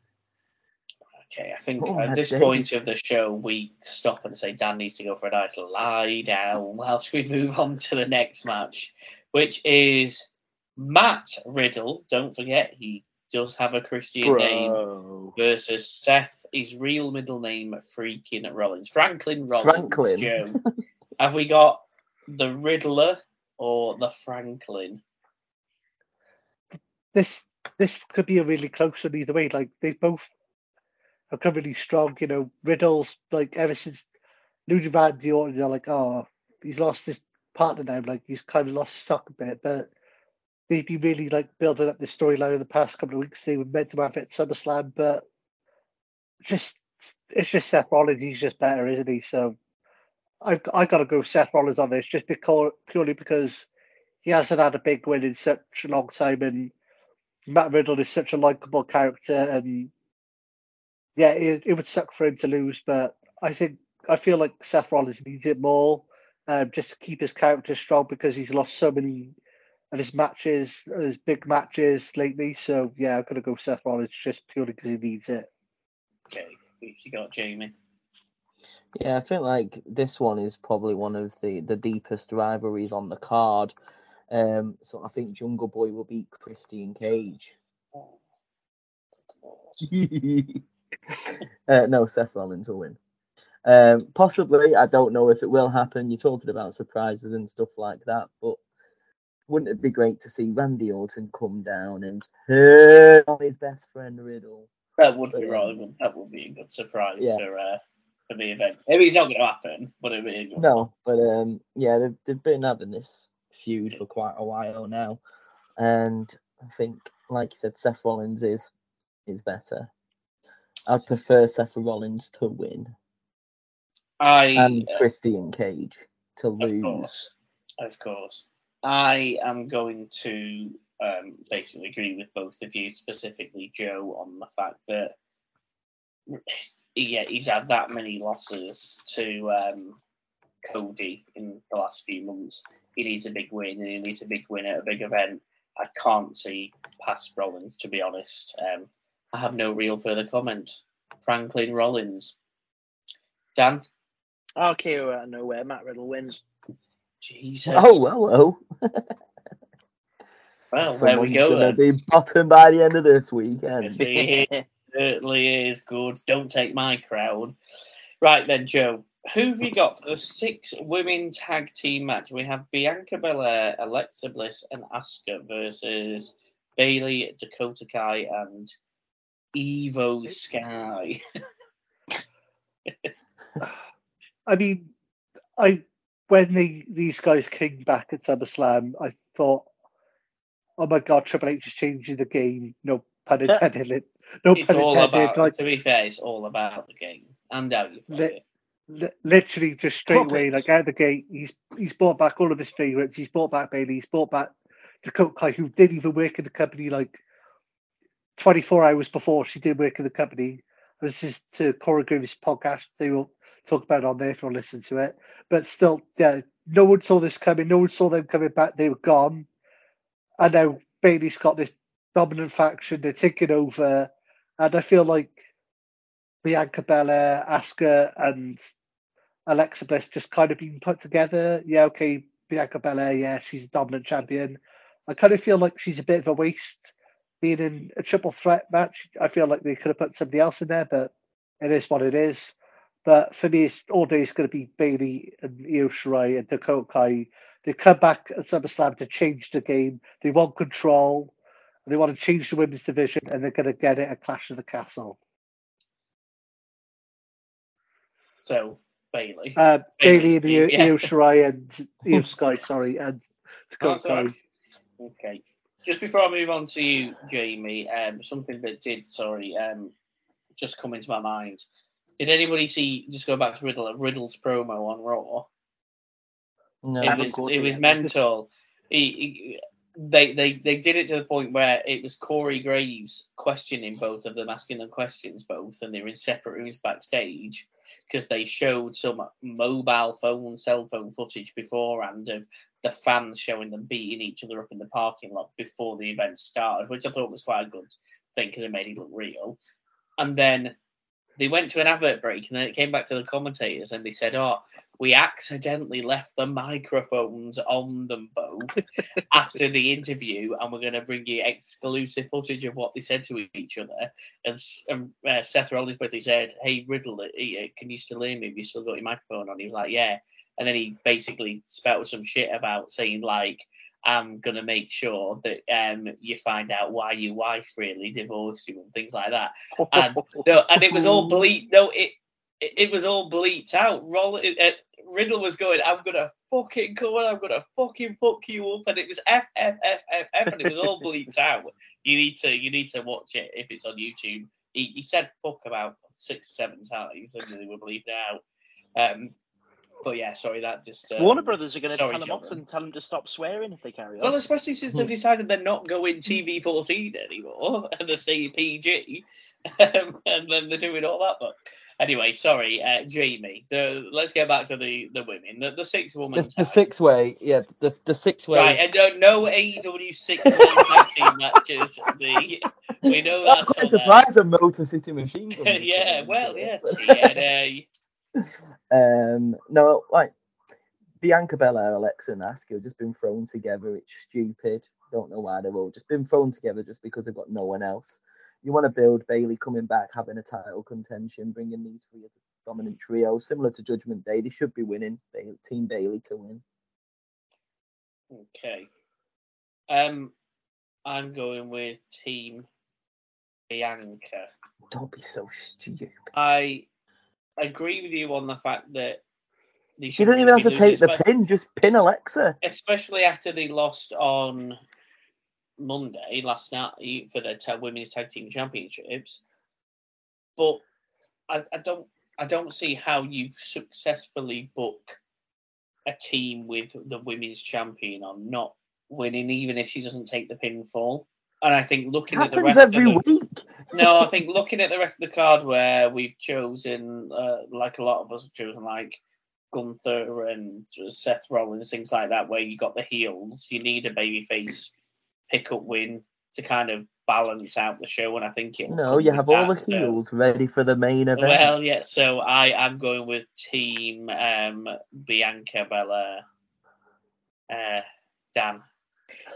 Okay, I think Oh, at this days. point of the show, we stop and say Dan needs to go for a nice lie down whilst we move on to the next match, which is Matt Riddle. Don't forget, he does have a Christian name versus Seth. His real middle name, freaking Rollins. Franklin Rollins. Franklin. Joe. have we got the Riddler or the Franklin? This this could be a really close one either way. Like they both have come really strong. You know, Riddle's like ever since losing Randy Orton, you're like, oh, he's lost his partner now. Like he's kind of lost stock a bit, but they've been really like building up this storyline in the past couple of weeks. They were meant to have it at SummerSlam, but just it's just Seth Rollins. He's just better, isn't he? So I've I got to go Seth Rollins on this just because purely because he hasn't had a big win in such a long time, and Matt Riddle is such a likable character, and yeah, it, it would suck for him to lose, but I think I feel like Seth Rollins needs it more, um, just to keep his character strong because he's lost so many of his matches, his big matches lately. So yeah, I'm gonna go Seth Rollins just purely because he needs it. Okay, you got Jamie. Yeah, I feel like this one is probably one of the, the deepest rivalries on the card. Um, so I think Jungle Boy will beat Christian Cage. Oh, uh, no, Seth Rollins will win. Um, possibly, I don't know if it will happen. You're talking about surprises and stuff like that, but wouldn't it be great to see Randy Orton come down and turn on his best friend Riddle? That would be But, rather um. That would be a good surprise Yeah. for uh, for the event. Maybe it's not going to happen, but it'd be a good. No, but um, yeah, they've, they've been having this feud for quite a while now, and I think, like you said, Seth Rollins is is better. I'd prefer Seth Rollins to win I and uh, Christian Cage to Of lose. course, of course. I am going to um, basically agree with both of you, specifically Joe, on the fact that yeah, he's had that many losses to um, Cody in the last few months. He needs a big win, and he needs a big win at a big event. I can't see past Rollins, to be honest. Um, I have no real further comment. Franklin Rollins. Dan? Okay, out of nowhere, Matt Riddle wins. Jesus. Oh, hello. well, there we Someone's go. gonna then. be bottom by the end of this weekend. It certainly is good. Don't take my crowd. Right then, Joe. Who have you got for the six women tag team match? We have Bianca Belair, Alexa Bliss, and Asuka versus Bayley, Dakota Kai, and Iyo Sky. I mean, I when they, these guys came back at SummerSlam, I thought, oh my god, Triple H is changing the game. No pun intended. No It's pun all intended. about. Like To be fair, it's all about the game and how you play Li- it. li- literally just straight away, like out of the gate, he's he's brought back all of his favourites. He's brought back Bayley. He's brought back Dakota Kai, who didn't even work in the company like 24 hours before she did work in the company. This is to Corey Graves' podcast. They will talk about on there if you want to listen to it. But still, yeah, no one saw this coming. No one saw them coming back. They were gone. And now Bayley's got this dominant faction. They're taking over. And I feel like Bianca Belair, Asuka, and Alexa Bliss just kind of been put together. Yeah, okay, Bianca Belair, yeah, she's a dominant champion. I kind of feel like she's a bit of a waste being in a triple threat match. I feel like they could have put somebody else in there, but it is what it is. But for me, it's all day it's going to be Bayley and Io Shirai and Dakota Kai. They come back at SummerSlam to change the game. They want control. They want to change the women's division, and they're going to get it at Clash of the Castle. So Bayley. Uh, Bayley and Io, yeah. Io Shirai and Iyo Sky, sorry, and Dakota Kai. Okay. Just before I move on to you, Jamie, um, something that did, sorry, um, just come into my mind. Did anybody see, just go back to Riddle, Riddle's promo on Raw? No, it haven't was, caught it it was mental. He, he, they, they, they did it to the point where it was Corey Graves questioning both of them, asking them questions both, and they were in separate rooms backstage because they showed some mobile phone, cell phone footage beforehand of the fans showing them beating each other up in the parking lot before the event started, which I thought was quite a good thing because it made it look real. And then they went to an advert break and then it came back to the commentators and they said, Oh, we accidentally left the microphones on them both after the interview and we're going to bring you exclusive footage of what they said to each other. And, and uh, Seth Rollins basically said, Hey, Riddle, uh, can you still hear me? Have you still got your microphone on? He was like, Yeah. and then he basically spouted some shit about saying like, I'm gonna make sure that um you find out why your wife really divorced you and things like that. And no, and it was all bleat. No, it it, it was all bleaked out. Roll, it, Riddle was going, I'm gonna fucking come on, I'm gonna fucking fuck you up, and it was F F F F F, and it was all bleeped out. You need to you need to watch it if it's on YouTube. He, he said fuck about six seven times, and they were bleeped out. Um, but yeah, sorry, that just um, Warner Brothers are going to sorry, tell him off and tell them to stop swearing if they carry on. Well, especially since they've decided they're not going TV fourteen anymore, and they're staying PG, um, and then they're doing all that. But anyway, sorry, uh, Jamie. The let's get back to the the women. The, the six woman. The, the six way, yeah, the the six way. Right, and no, no AEW six man tag team matches. The, we know I'm that's quite on surprised a Motor City Machine Gun. yeah, well, yeah, TNA. Um, no, like Bianca Belair, Alexa Nasuka have just been thrown together. It's stupid. Don't know why they've all just been thrown together just because they've got no one else. You want to build Bayley coming back, having a title contention, bringing these three as a dominant trio, similar to Judgment Day. They should be winning. Bayley, Team Bayley to win. Okay. Um, I'm going with Team Bianca. Don't be so stupid. I agree with you on the fact that they She didn't even have to take the pin. Just pin Alexa. especially after they lost on Monday last night for the ta- women's tag team championships. But I, I don't I don't see how you successfully book a team with the women's champion on not winning, even if she doesn't take the pinfall. And I think looking at the rest every of the, week. no, I think looking at the rest of the card where we've chosen, uh, like a lot of us have chosen, like Gunther and Seth Rollins, things like that, where you got the heels, you need a babyface pickup win to kind of balance out the show. And I think it. No, you have all the heels ready for the main event. Well, yeah. So I am going with Team um, Bianca Belair. Uh, Dan.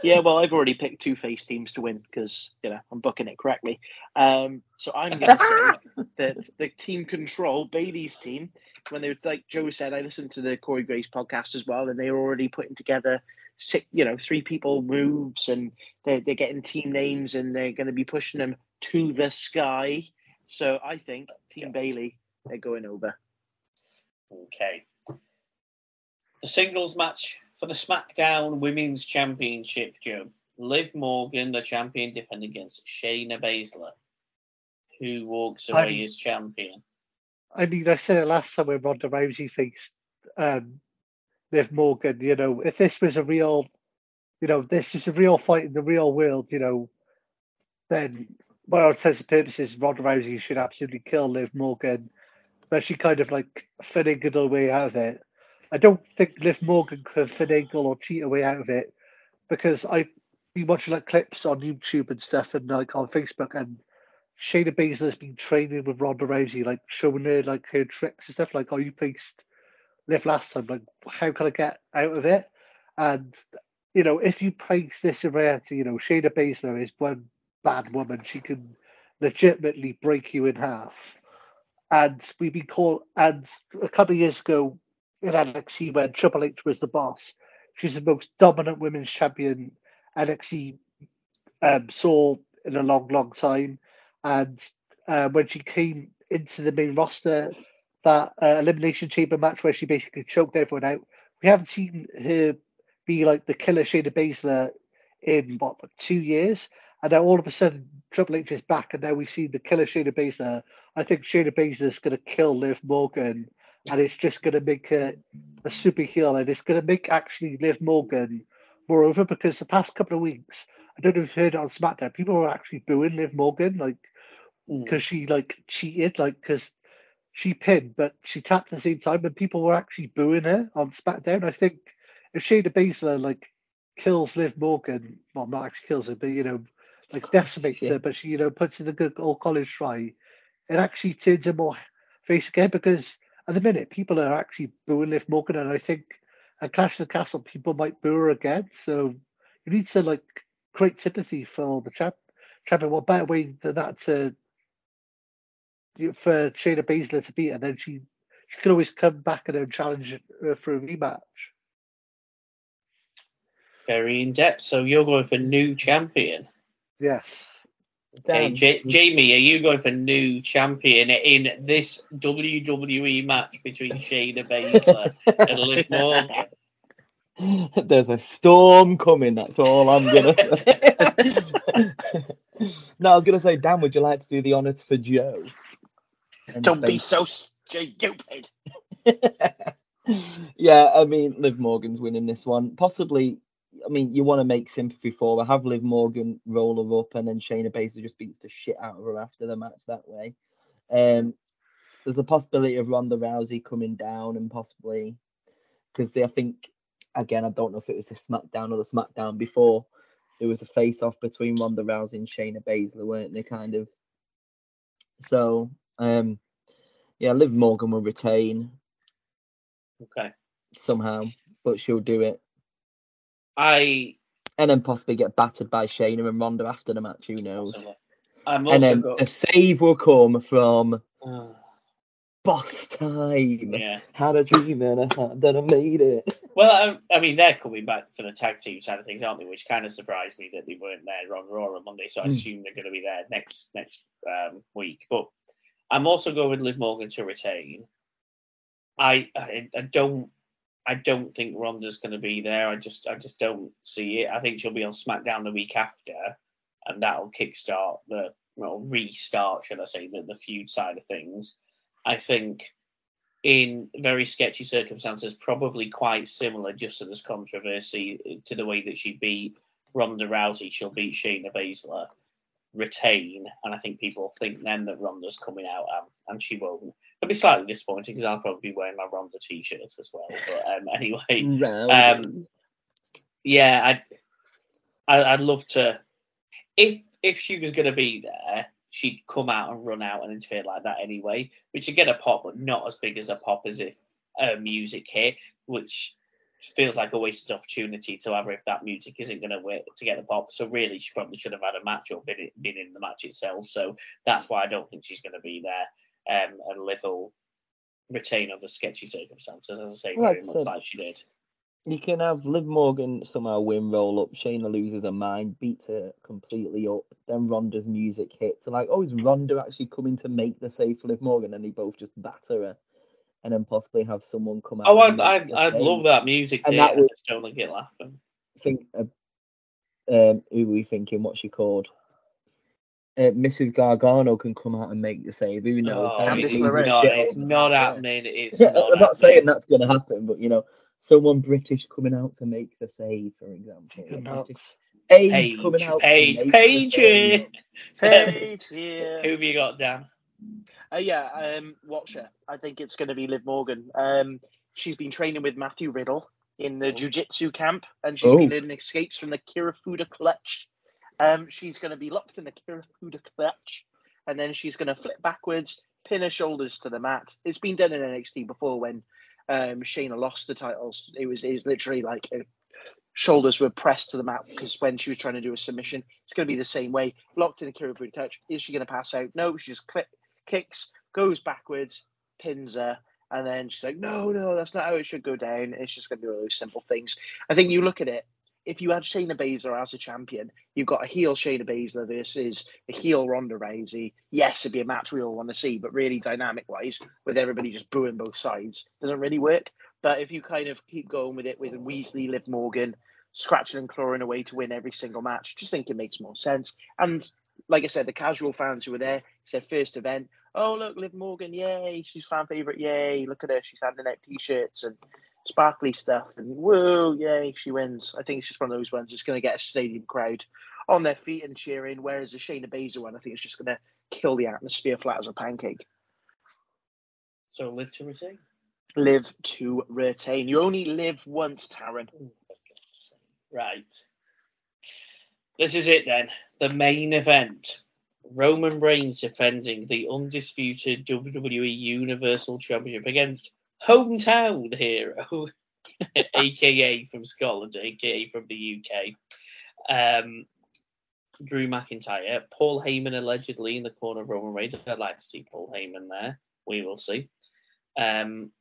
Yeah, well, I've already picked two face teams to win because you know I'm booking it correctly. Um, so I'm going to say that the team control Bayley's team, when they were like Joe said, I listened to the Corey Graves podcast as well, and they were already putting together six, you know, three people moves, and they're they're getting team names, and they're going to be pushing them to the sky. So I think Team Bayley they're going over. Okay. The singles match for the SmackDown Women's Championship, Joe. Liv Morgan, the champion, defending against Shayna Baszler, who walks away as champion. I mean, I said it last time when Ronda Rousey faced um, Liv Morgan. You know, if this was a real, you know, this is a real fight in the real world. You know, then, by all intents and purposes, Ronda Rousey should absolutely kill Liv Morgan. But she kind of like finagled her way out of it. I don't think Liv Morgan could finagle or cheat her way out of it because I've been watching like clips on YouTube and stuff and like on Facebook and Shayna Baszler's been training with Ronda Rousey, like showing her like her tricks and stuff. Like, oh, you faced Liv last time. Like, how can I get out of it? And you know, if you place this in reality, you know, Shayna Baszler is one bad woman. She can legitimately break you in half. And we've been called. And a couple of years ago in NXT, when Triple H was the boss, she's the most dominant women's champion NXT um, saw in a long, long time. And uh, when she came into the main roster, that uh, elimination chamber match where she basically choked everyone out, we haven't seen her be like the killer Shayna Baszler in what two years, and now all of a sudden Triple H is back, and now we see the killer Shayna Baszler. I think Shayna Baszler is going to kill Liv Morgan, and it's just going to make her a super heel, and it's going to make actually Liv Morgan Moreover, because the past couple of weeks. I don't know if you've heard it on SmackDown. People were actually booing Liv Morgan, like Mm. because she like cheated, like because she pinned, but she tapped at the same time, and people were actually booing her on SmackDown. I think if Shayna Baszler like kills Liv Morgan, well, not actually kills her, but you know, like decimates Yeah. her, but she you know puts in the good old college try, it actually turns her more face again because at the minute people are actually booing Liv Morgan, and I think at Clash of the Castle people might boo her again. So you need to like create sympathy for the champ. Champion, what better way than that to you- for Shayna Baszler to beat, and then she She can always come back and then challenge her for a rematch. Very in depth. So you're going for new champion. Yes. Okay, J- Jamie, are you going for new champion in this WWE match between Shayna Baszler and Liv Morgan? There's a storm coming. That's all I'm gonna say. no, I was gonna say, Dan, would you like to do the honors for Joe? And Don't be so stupid. yeah, I mean, Liv Morgan's winning this one. Possibly, I mean, you want to make sympathy for her. Have Liv Morgan roll her up, and then Shayna Baszler just beats the shit out of her after the match that way. Um, there's a possibility of Ronda Rousey coming down, and possibly because I think again, I don't know if it was the SmackDown or the SmackDown before. There was a face off between Ronda Rousey and Shayna Baszler, weren't they? Kind of. So, um, yeah, Liv Morgan will retain Okay. somehow, but she'll do it. I And then possibly get battered by Shayna and Ronda after the match, who knows? I'm And then go- the save will come from boss time. yeah. Had a dream and I had that I made it. Well, I, I mean, they're coming back for the tag team side of things, aren't they? Which kind of surprised me that they weren't there on Raw on Monday. So I Hmm. assume they're going to be there next next um, week. But I'm also going with Liv Morgan to retain. I I, I don't I don't think Ronda's going to be there. I just I just don't see it. I think she'll be on SmackDown the week after, and that'll kickstart the well restart, should I say, the, the feud side of things. I think in very sketchy circumstances, probably quite similar, just so there's controversy to the way that she beat Ronda Rousey. She'll beat Shayna Baszler, retain, and I think people think then that Ronda's coming out, um, and she won't. It'll be slightly disappointing because I'll probably be wearing my Ronda t-shirt as well. But um, anyway, Rowdy. yeah, I'd, I- I'd love to. If if she was going to be there, she'd come out and run out and interfere like that anyway, which would get a pop, but not as big as a pop as if a music hit, which feels like a wasted opportunity to have her if that music isn't going to work to get the pop. So really, she probably should have had a match or been in, been in the match itself. So that's why I don't think she's going to be there. Um, and Liv will retain under sketchy circumstances, as I say, very I much said, like she did. You can have Liv Morgan somehow win, roll up. Shayna loses her mind, beats her completely up. Then Ronda's music hits. Like, oh, is Ronda actually coming to make the save for Liv Morgan? And they both just batter her. And then possibly have someone come out. Oh, I'd, I'd, I'd love that music And too. that I was- just don't like it laughing. Think, uh, um, who were we thinking? What's she called? Uh, Mrs. Gargano can come out and make the save, even though Oh, Dominic Candice it's loses LeRae. not, it's not happening. It's Yeah, not I'm not happening. saying that's going to happen, but you know, someone British coming out to make the save, for example. Good A nuts. British- Paige, Page, coming out. to Paige, make Page. Paige, yeah. Who have you got, Dan? Uh, yeah, um, watch her. I think it's going to be Liv Morgan. Um, she's been training with Matthew Riddle in the jiu-jitsu camp, and she's Oh. been in escapes from the Kirifuda clutch. Um, she's going to be locked in the Kirifuda clutch, and then she's going to flip backwards, pin her shoulders to the mat. It's been done in NXT before when um, Shayna lost the titles. It was it was literally like uh shoulders were pressed to the mat because when she was trying to do a submission, it's going to be the same way. Locked in the Kirifuda clutch. Is she going to pass out? No, she just clip, kicks, goes backwards, pins her, and then she's like, no, no, that's not how it should go down. It's just going to be one of those simple things. I think you look at it. If you had Shayna Baszler as a champion, you've got a heel Shayna Baszler versus a heel Ronda Rousey. Yes, it'd be a match we all want to see, but really dynamic wise, with everybody just booing both sides, doesn't really work. But if you kind of keep going with it with Weasley, Liv Morgan, scratching and clawing away to win every single match, just think it makes more sense. And like I said, the casual fans who were there, it's their first event. Oh look, Liv Morgan, yay! She's fan favorite, yay! Look at her, she's handing out t-shirts and sparkly stuff, and whoa, yay! She wins. I think it's just one of those ones. It's going to get a stadium crowd on their feet and cheering. Whereas the Shayna Baszler one, I think it's just going to kill the atmosphere flat as a pancake. So live to retain. Live to retain. You only live once, Taryn. Ooh, for God's sake. Right. This is it then. The main event. Roman Reigns defending the undisputed WWE Universal Championship against hometown hero, aka from Scotland, aka from the UK. Um, Drew McIntyre, Paul Heyman allegedly in the corner of Roman Reigns. I'd like to see Paul Heyman there. We will see. Um,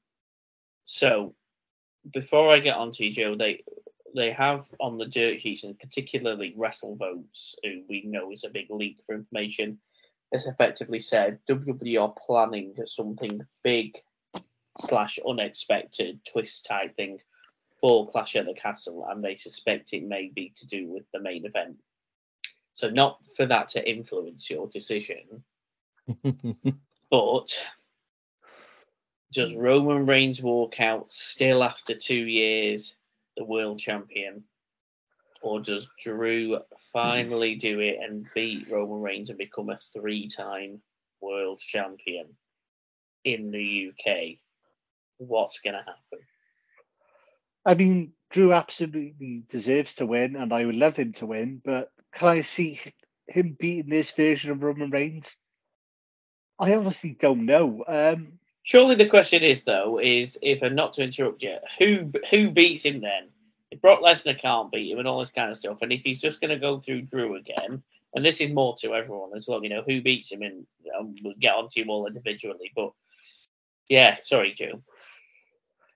so before I get on to you, Joe, they they have on the dirt sheets and particularly WrestleVotes, who we know is a big leak for information, has effectively said WWE are planning something big slash unexpected twist type thing for Clash at the Castle, and they suspect it may be to do with the main event. So not for that to influence your decision, but does Roman Reigns walk out still after two years the world champion? Or does Drew finally do it and beat Roman Reigns and become a three time world champion in the UK? What's going to happen? I mean, Drew absolutely deserves to win, and I would love him to win. But can I see him beating this version of Roman Reigns? I honestly don't know. Um, Surely the question is though, is if I'm not to interrupt you, who who beats him then? If Brock Lesnar can't beat him and all this kind of stuff, and if he's just going to go through Drew again, and this is more to everyone as well, you know, who beats him, and um, we'll get onto you all individually. But yeah, sorry, Joe.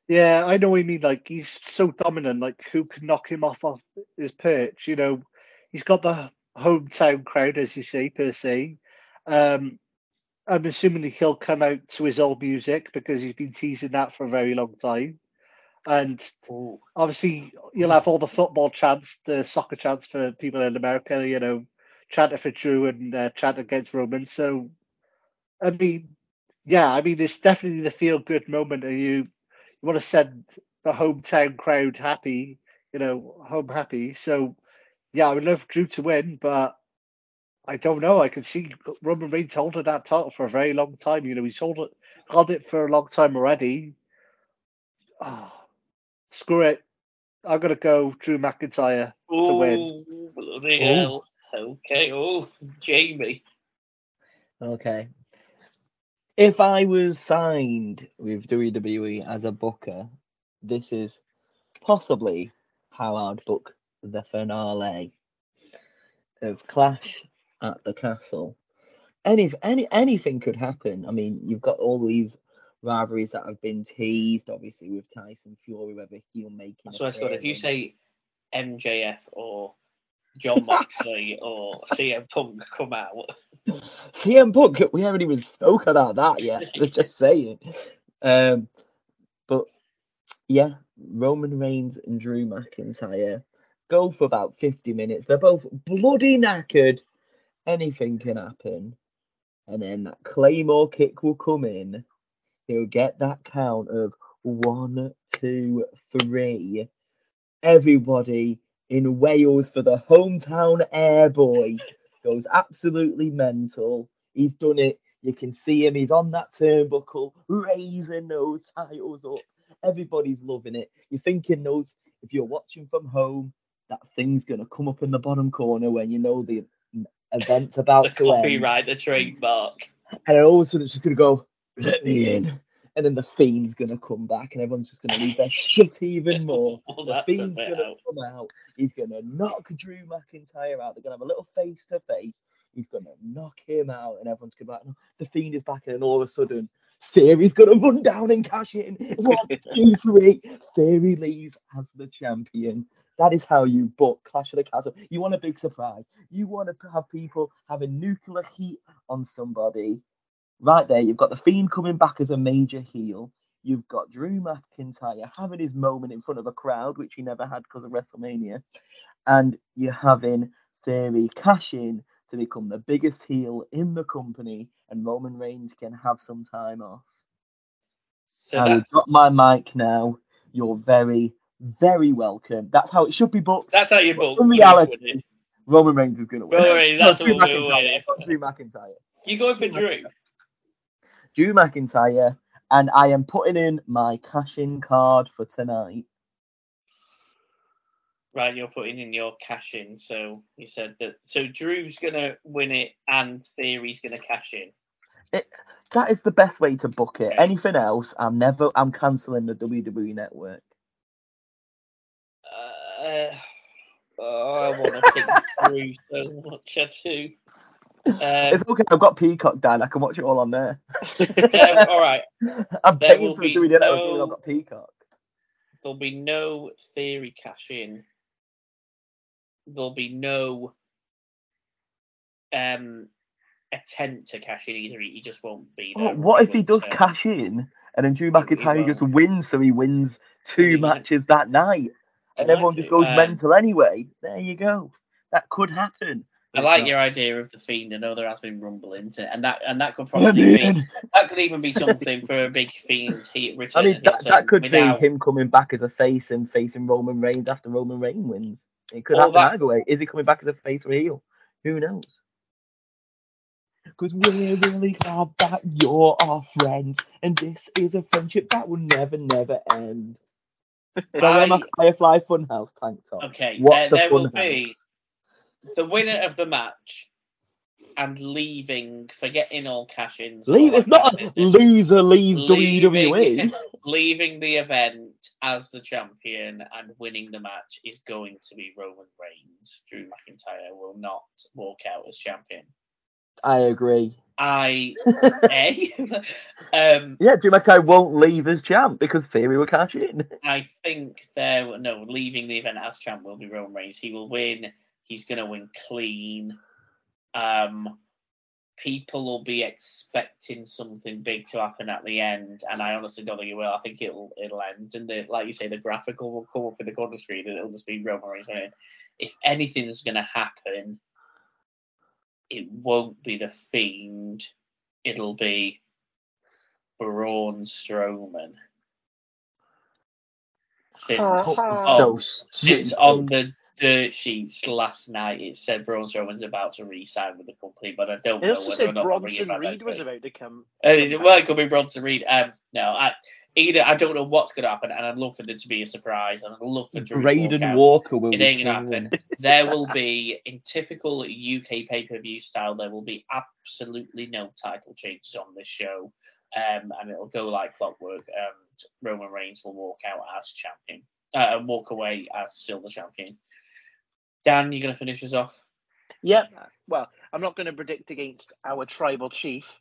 Yeah, I know what you mean. Like he's so dominant. Like who can knock him off of his perch? You know, he's got the hometown crowd, as you say, per se. Um, I'm assuming he'll come out to his old music because he's been teasing that for a very long time. And Ooh. obviously, you'll have all the football chants, the soccer chants for people in America, you know, chanting for Drew and uh, chanting against Roman. So, I mean, yeah, I mean, it's definitely the feel good moment, and you you want to send the hometown crowd happy, you know, home happy. So, yeah, I would love Drew to win, but I don't know. I can see Roman Reigns holding that title for a very long time. You know, he's held it, held it for a long time already. Oh, screw it. I'm gonna go Drew McIntyre to win. Ooh, bloody hell. Okay. Oh, Jamie. Okay. If I was signed with WWE as a booker, this is possibly how I'd book the finale of Clash at the Castle. Any, any, anything could happen. I mean, you've got all these rivalries that have been teased, obviously with Tyson Fury, whether he'll make. That's what I thought. If you say MJF or John Moxley or CM Punk come out, CM Punk, we haven't even spoken about that yet. Let's just saying. Um, but yeah, Roman Reigns and Drew McIntyre go for about 50 minutes. They're both bloody knackered. Anything can happen. And then that Claymore kick will come in. He'll get that count of one, two, three. Everybody in Wales for the hometown airboy goes absolutely mental. He's done it. You can see him. He's on that turnbuckle, raising those titles up. Everybody's loving it. You're thinking those, if you're watching from home, that thing's going to come up in the bottom corner when you know the event's about the to end. copyright, the trademark. And all of a sudden it's just to go, let me in. And then the Fiend's going to come back and everyone's just going to lose their shit even more. Well, The Fiend's going to out. come out. He's going to knock Drew McIntyre out. They're going to have a little face to face. He's going to knock him out. And everyone's to be like, the Fiend is back. And then all of a sudden, Theory's going to run down and cash in. One, two, three. Theory leaves as the champion. That is how you book Clash of the Castle. You want a big surprise. You want to have people having nuclear heat on somebody. Right there, you've got the Fiend coming back as a major heel. You've got Drew McIntyre having his moment in front of a crowd, which he never had because of WrestleMania. And you're having Theory cash in to become the biggest heel in the company, and Roman Reigns can have some time off. So I will that's, drop my mic now. You're very, very welcome. That's how it should be booked. that's how you book. In reality. Roman Reigns is going to win. Roman Reigns, that's Drew what McIntyre. Drew McIntyre. You going for Drew? Drew McIntyre, and I am putting in my cash-in card for tonight. Right, you're putting in your cash in. So you said that. So Drew's gonna win it, and Theory's gonna cash in. That is the best way to book it. Anything else, I'm never. I'm cancelling the WWE network. Uh, oh, I want to pick Drew so much. I do. it's okay. I've got Peacock, Dan. I can watch it all on there. Yeah, all right. I'm There paying for doing it. no- I've got Peacock. There'll be no theory cash in. There'll be no um attempt to cash in either. He just won't be there. Oh, what if he does cash in and then Drew McIntyre just wins, so he wins two He- matches that night, and everyone just goes Um, mental anyway? There you go. That could happen. I like not. your idea of the fiend. I know there has been rumbling, to, and that and that could probably be that could even be something for a big fiend. He I mean, that, that could without, be him coming back as a face and facing Roman Reigns after Roman Reigns wins. It could happen that- either way. Is he coming back as a face or a heel? Who knows? Because we're really glad that you're our friends, and this is a friendship that will never, never end. So I wear my I- Firefly Funhouse tank top. Okay, What there, the there will be the winner of the match and leaving, forgetting all cash ins. Leave. It's not a loser leaves. Leaving- WWE. leaving the event as the champion and winning the match is going to be Roman Reigns. Drew McIntyre will not walk out as champion. I agree. I a um Yeah, Drew McIntyre won't leave as champ because Theory will cash in. I think there no leaving the event as champ will be Roman Reigns. He will win. He's going to win clean. Um, people will be expecting something big to happen at the end, and I honestly don't think it will. I think it'll it'll end, and the like you say, the graphical will come up in the corner screen, and it'll just be Roman Reigns winning. If anything's going to happen, it won't be the Fiend. It'll be Braun Strowman. Since Oh, so since on the dirt sheets last night it said Braun Strowman's about to re-sign with the company, but I don't It know also whether said or not they'll bring it Bronson Reed was about to come. Uh, well, it could be Bronson Reed. Um, no, I either I don't know what's going to happen, and I'd love for there to be a surprise, and I'd love for Drew to walk Braden out. Walker will It ain't gonna happen. There will be, in typical UK pay per view style, there will be absolutely no title changes on this show, um, and it'll go like clockwork. And Roman Reigns will walk out as champion, uh, and walk away as still the champion. Dan, you're gonna finish us off? Yep. Well, I'm not going to predict against our tribal chief.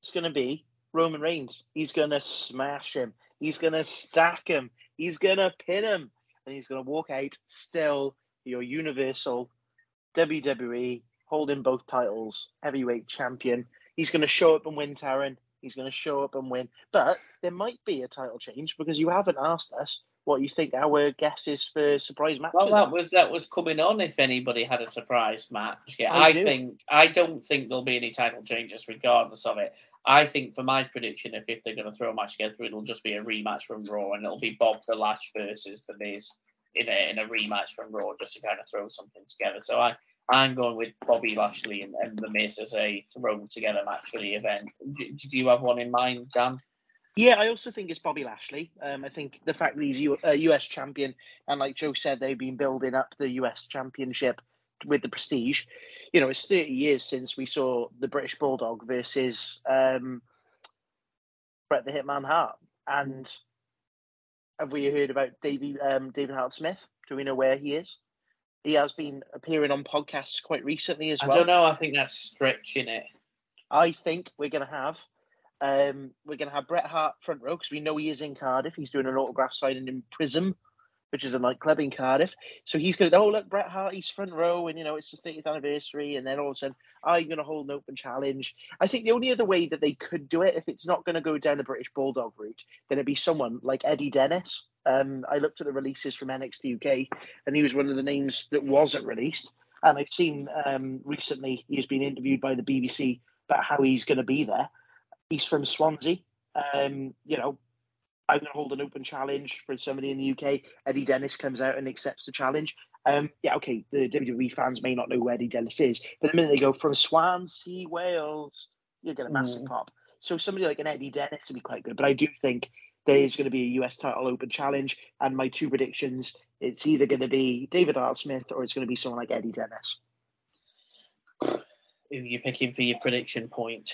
It's going to be Roman Reigns. He's going to smash him. He's going to stack him. He's going to pin him. And he's going to walk out still your Universal WWE holding both titles, heavyweight champion. He's going to show up and win, Taron. He's going to show up and win. But there might be a title change because you haven't asked us what you think our guess is for surprise matches. Well, that are. was that was coming on. If anybody had a surprise match, yeah, I I, think I don't think there'll be any title changes regardless of it. I think for my prediction, if, if they're going to throw a match together, it'll just be a rematch from Raw, and it'll be Bob the Lash versus the Miz in a in a rematch from Raw, just to kind of throw something together. So I I'm going with Bobby Lashley and, and the Miz as a thrown together match for the event. Do, do you have one in mind, Dan? Yeah, I also think it's Bobby Lashley. Um, I think the fact that he's U- uh, US champion, and like Joe said, they've been building up the US championship with the prestige. You know, it's 30 years since we saw the British Bulldog versus um, Bret the Hitman Hart. And have we heard about Davey, um, David Hart Smith? Do we know where he is? He has been appearing on podcasts quite recently as I well. I don't know. I think that's stretching it. I think we're going to have um, we're going to have Bret Hart front row because we know he is in Cardiff. He's doing an autograph signing in Prism, which is a nightclub in Cardiff. So he's going to oh look Bret Hart, he's front row, and you know it's the 30th anniversary, and then all of a sudden I'm going to hold an open challenge. I think the only other way that they could do it, if it's not going to go down the British Bulldog route, then it'd be someone like Eddie Dennis. Um, I looked at the releases from NXT UK, and he was one of the names that wasn't released. And I've seen um, recently he's been interviewed by the BBC about how he's going to be there. He's from Swansea. Um, you know, I'm going to hold an open challenge for somebody in the UK. Eddie Dennis comes out and accepts the challenge. Um, yeah, okay, the WWE fans may not know who Eddie Dennis is, but the minute they go from Swansea, Wales, you get a massive Mm. pop. So somebody like an Eddie Dennis would be quite good, but I do think there is going to be a US title open challenge, and my two predictions, it's either going to be David Hart Smith or it's going to be someone like Eddie Dennis. Who you're picking for your prediction point?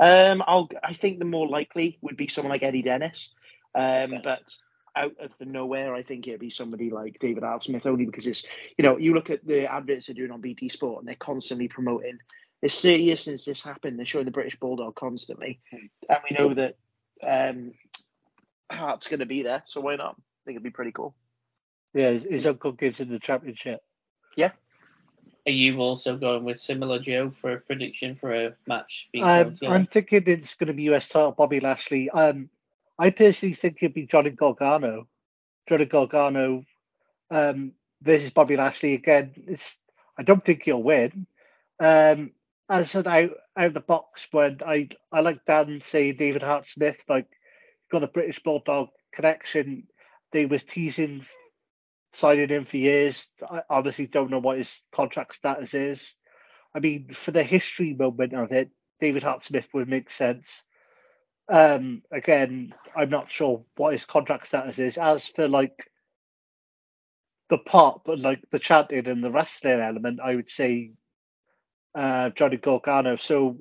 Um, I'll. I think the more likely would be someone like Eddie Dennis. Um, Okay. but out of the nowhere, I think it'd be somebody like David Hart Smith only because it's you know you look at the adverts they're doing on BT Sport and they're constantly promoting. It's 30 years since this happened. They're showing the British Bulldog constantly, and we know that um, Hart's going to be there, so why not? I think it'd be pretty cool. Yeah, his, his uncle gives him the championship. Are you also going with similar Joe for a prediction for a match? Um. I'm thinking it's going to be US title Bobby Lashley. Um, I personally think it'd be Johnny Gargano. Johnny Gargano um, versus Bobby Lashley again. It's I don't think he'll win. Um, as an out out of the box when I I like Dan say David Hart Smith like got the British Bulldog connection. They was teasing signing him for years. I honestly don't know what his contract status is. I mean, for the history moment of it, David Hart Smith would make sense. Um, again, I'm not sure what his contract status is. As for like the pop and like the chanting and the wrestling element, I would say uh, Johnny Gargano. So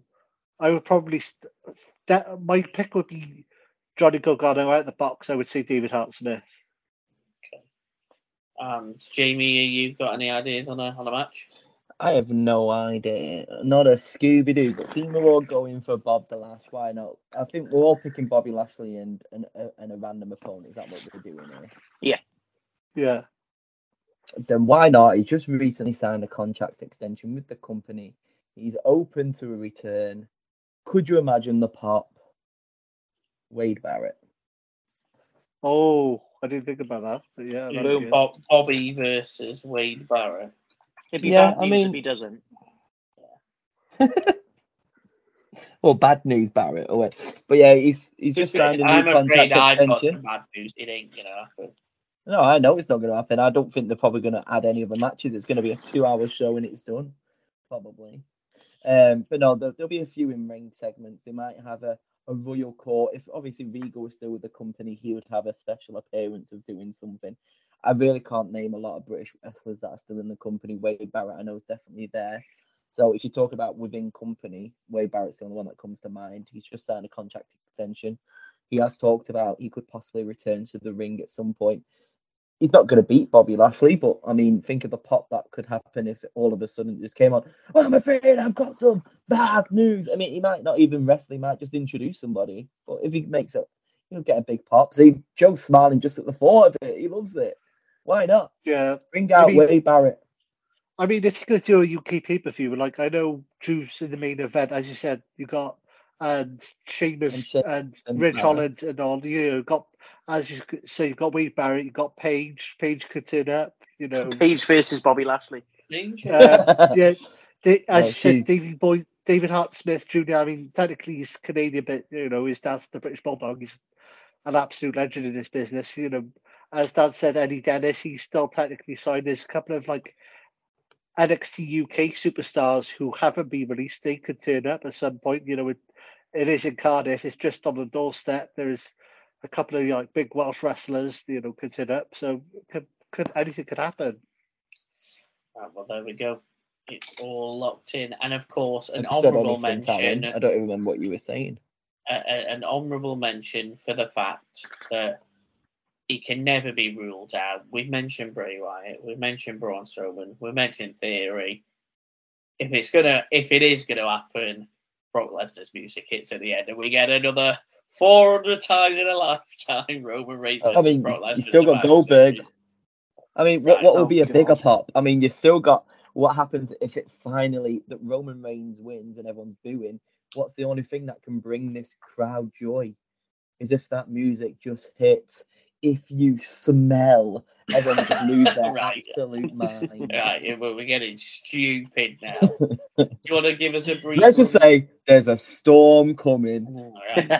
I would probably st- that my pick would be Johnny Gargano out of the box. I would say David Hart Smith. And Jamie, you got any ideas on a on a match? I have no idea. Not a Scooby Doo, but seeing we're all going for Bob the Lash, why not? I think we're all picking Bobby Lashley and and, a- and a random opponent. Is that what we're doing here? Yeah. Yeah. Then why not? He just recently signed a contract extension with the company. He's open to a return. Could you imagine the pop? Wade Barrett. Oh, I didn't think about that. But yeah, that'd be Boom. good. Bob, Bobby versus Wade Barrett. It'd be Yeah, bad I mean- if he doesn't. or bad news, Barrett. Oh, wait. But yeah, he's he's just signed a new I'm contract afraid I've extension. bad news. It ain't gonna happen. No, I know it's not going to happen. I don't think they're probably going to add any other matches. It's going to be a two-hour show and it's done, probably. Um, but no, there, there'll be a few in-ring segments. They might have a, a royal court. If obviously Regal was still with the company, he would have a special appearance of doing something. I really can't name a lot of British wrestlers that are still in the company. Wade Barrett, I know, is definitely there. So if you talk about within company, Wade Barrett's the only one that comes to mind. He's just signed a contract extension. He has talked about he could possibly return to the ring at some point. He's not going to beat Bobby Lashley, but I mean, think of the pop that could happen if all of a sudden it just came on. Oh, I'm afraid I've got some bad news. I mean, he might not even wrestle. He might just introduce somebody. But if he makes it, he'll get a big pop. See, Joe's smiling just at the thought of it. He loves it. Why not? Yeah. Bring out mean- Wade Barrett. I mean, if you're going to do a UK pay per view, like I know Drew's in the main event, as you said, you got and Sheamus And She- and, and Ridge Barrett. Holland and all. You know, got as you could say, you've got Wade Barrett, you've got Paige. Paige could turn up. You know, Paige versus Bobby Lashley. uh, yeah. They, as No, you said, David Boy, David Hart Smith Jr. I mean, technically he's Canadian, but you know, his dad's the British Bulldog. He's an absolute legend in this business. You know, as Dan said, Eddie Dennis, he's still technically signed. There's a couple of like NXT UK superstars who haven't been released. They could turn up at some point. You know, it, it is in Cardiff. It's just on the doorstep. There's a couple of like big Welsh wrestlers. You know, could turn up. So could, could anything could happen. Right, well, there we go. It's all locked in, and of course, an Have you said honourable mention. Talon? I don't remember what you were saying. a, a- an honourable mention for the fact that he can never be ruled out. We've mentioned Bray Wyatt, we've mentioned Braun Strowman, we've mentioned Theory. If it's gonna, if it is gonna happen, Brock Lesnar's music hits at the end, and we get another 400 times in a lifetime Roman Reigns I mean, Brock you Lesnar. still got Goldberg. Series. I mean, what what would oh be a oh, bigger pop? I mean, you've still got what happens if it finally that Roman Reigns wins and everyone's booing. What's the only thing that can bring this crowd joy? Is if that music just hits. If you smell, everyone just lose their Right. absolute mind. Right, well, we're getting stupid now. Do you want to give us a brief? Let's just run- say there's a storm coming. All right. Do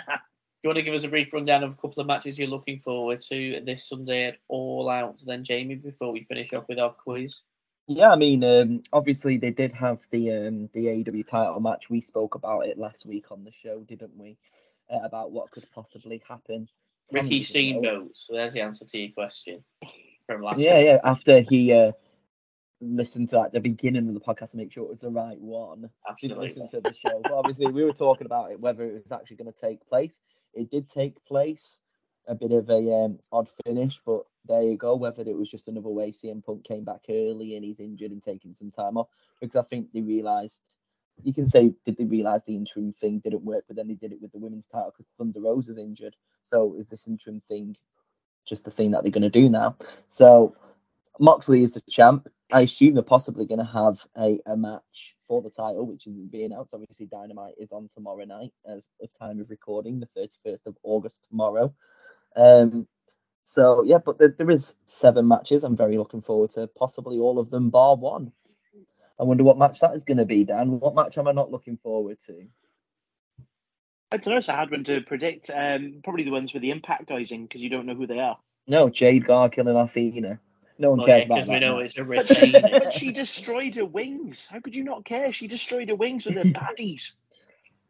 you want to give us a brief rundown of a couple of matches you're looking forward to this Sunday at All Out, then Jamie, before we finish off with our quiz? Yeah, I mean, um, obviously they did have the um, the AEW title match. We spoke about it last week on the show, didn't we? Uh, about what could possibly happen. Ricky. Steamboat. So there's the answer to your question from last Yeah, week. yeah. After he uh, listened to like the beginning of the podcast to make sure it was the right one, Absolutely. listen to the show. But obviously, we were talking about it whether it was actually going to take place. It did take place. a bit of a um, odd finish, but there you go. Whether it was just another way CM Punk came back early and he's injured and taking some time off, because I think they realised. You can say did they realise the interim thing didn't work, but then they did it with the women's title because Thunder Rosa is injured. So is this interim thing just the thing that they're going to do now? So Moxley is the champ. I assume they're possibly going to have a, a match for the title, which is being announced. Obviously, Dynamite is on tomorrow night as of time of recording, the 31st of August tomorrow. Um, so yeah, but there, there is seven matches. I'm very looking forward to possibly all of them, bar one. I wonder what match that is going to be, Dan. What match am I not looking forward to? I don't know. It's a hard one to predict. Um, probably the ones with the Impact guys in because you don't know who they are. No, Jade Cargill Athena. No one Well, cares yeah, about because that. we know it's a But, but she destroyed her wings. How could you not care? She destroyed her wings with her baddies.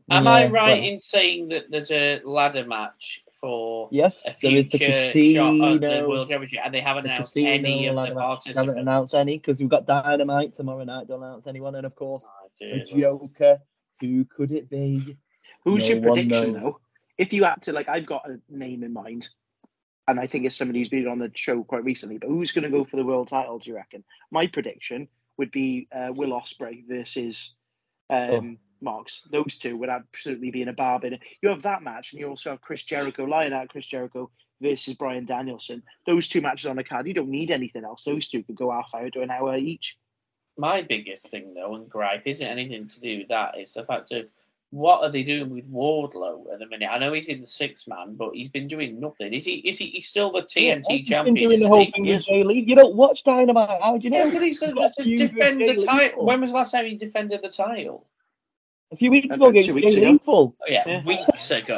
Am I right well, in saying that there's a ladder match for Yes, a there is the future shot of the casino. World Championship, and they haven't the announced casino any of the match. participants? Haven't announced any because we've got Dynamite tomorrow night. Don't announce anyone, and of course Oh, the. Joker. Who could it be? Who's No your prediction knows. though? If you had to, like, I've got a name in mind, and I think it's somebody who's been on the show quite recently. But who's going to go for the world title? Do you reckon? My prediction would be uh, Will Ospreay versus um, Marks. Those two would absolutely be in a bargain. You have that match, and you also have Chris Jericho, Lionheart Chris Jericho versus Bryan Danielson. Those two matches on the card. You don't need anything else. Those two could go half hour to an hour each. My biggest thing though, and gripe, isn't anything to do with that. It's the fact of what are they doing with Wardlow at the minute? I know he's in the six man, but he's been doing nothing. Is he? Is he? He's still the TNT He's champion. been doing the whole he? thing with Jay Lee. You don't watch Dynamite. How do you know? Yeah, but he's He's to, got a to feud with defend the title. When was the last time he defended the title? A few weeks ago two against weeks Jay ago. Lethal. Oh, yeah, Yeah. weeks ago.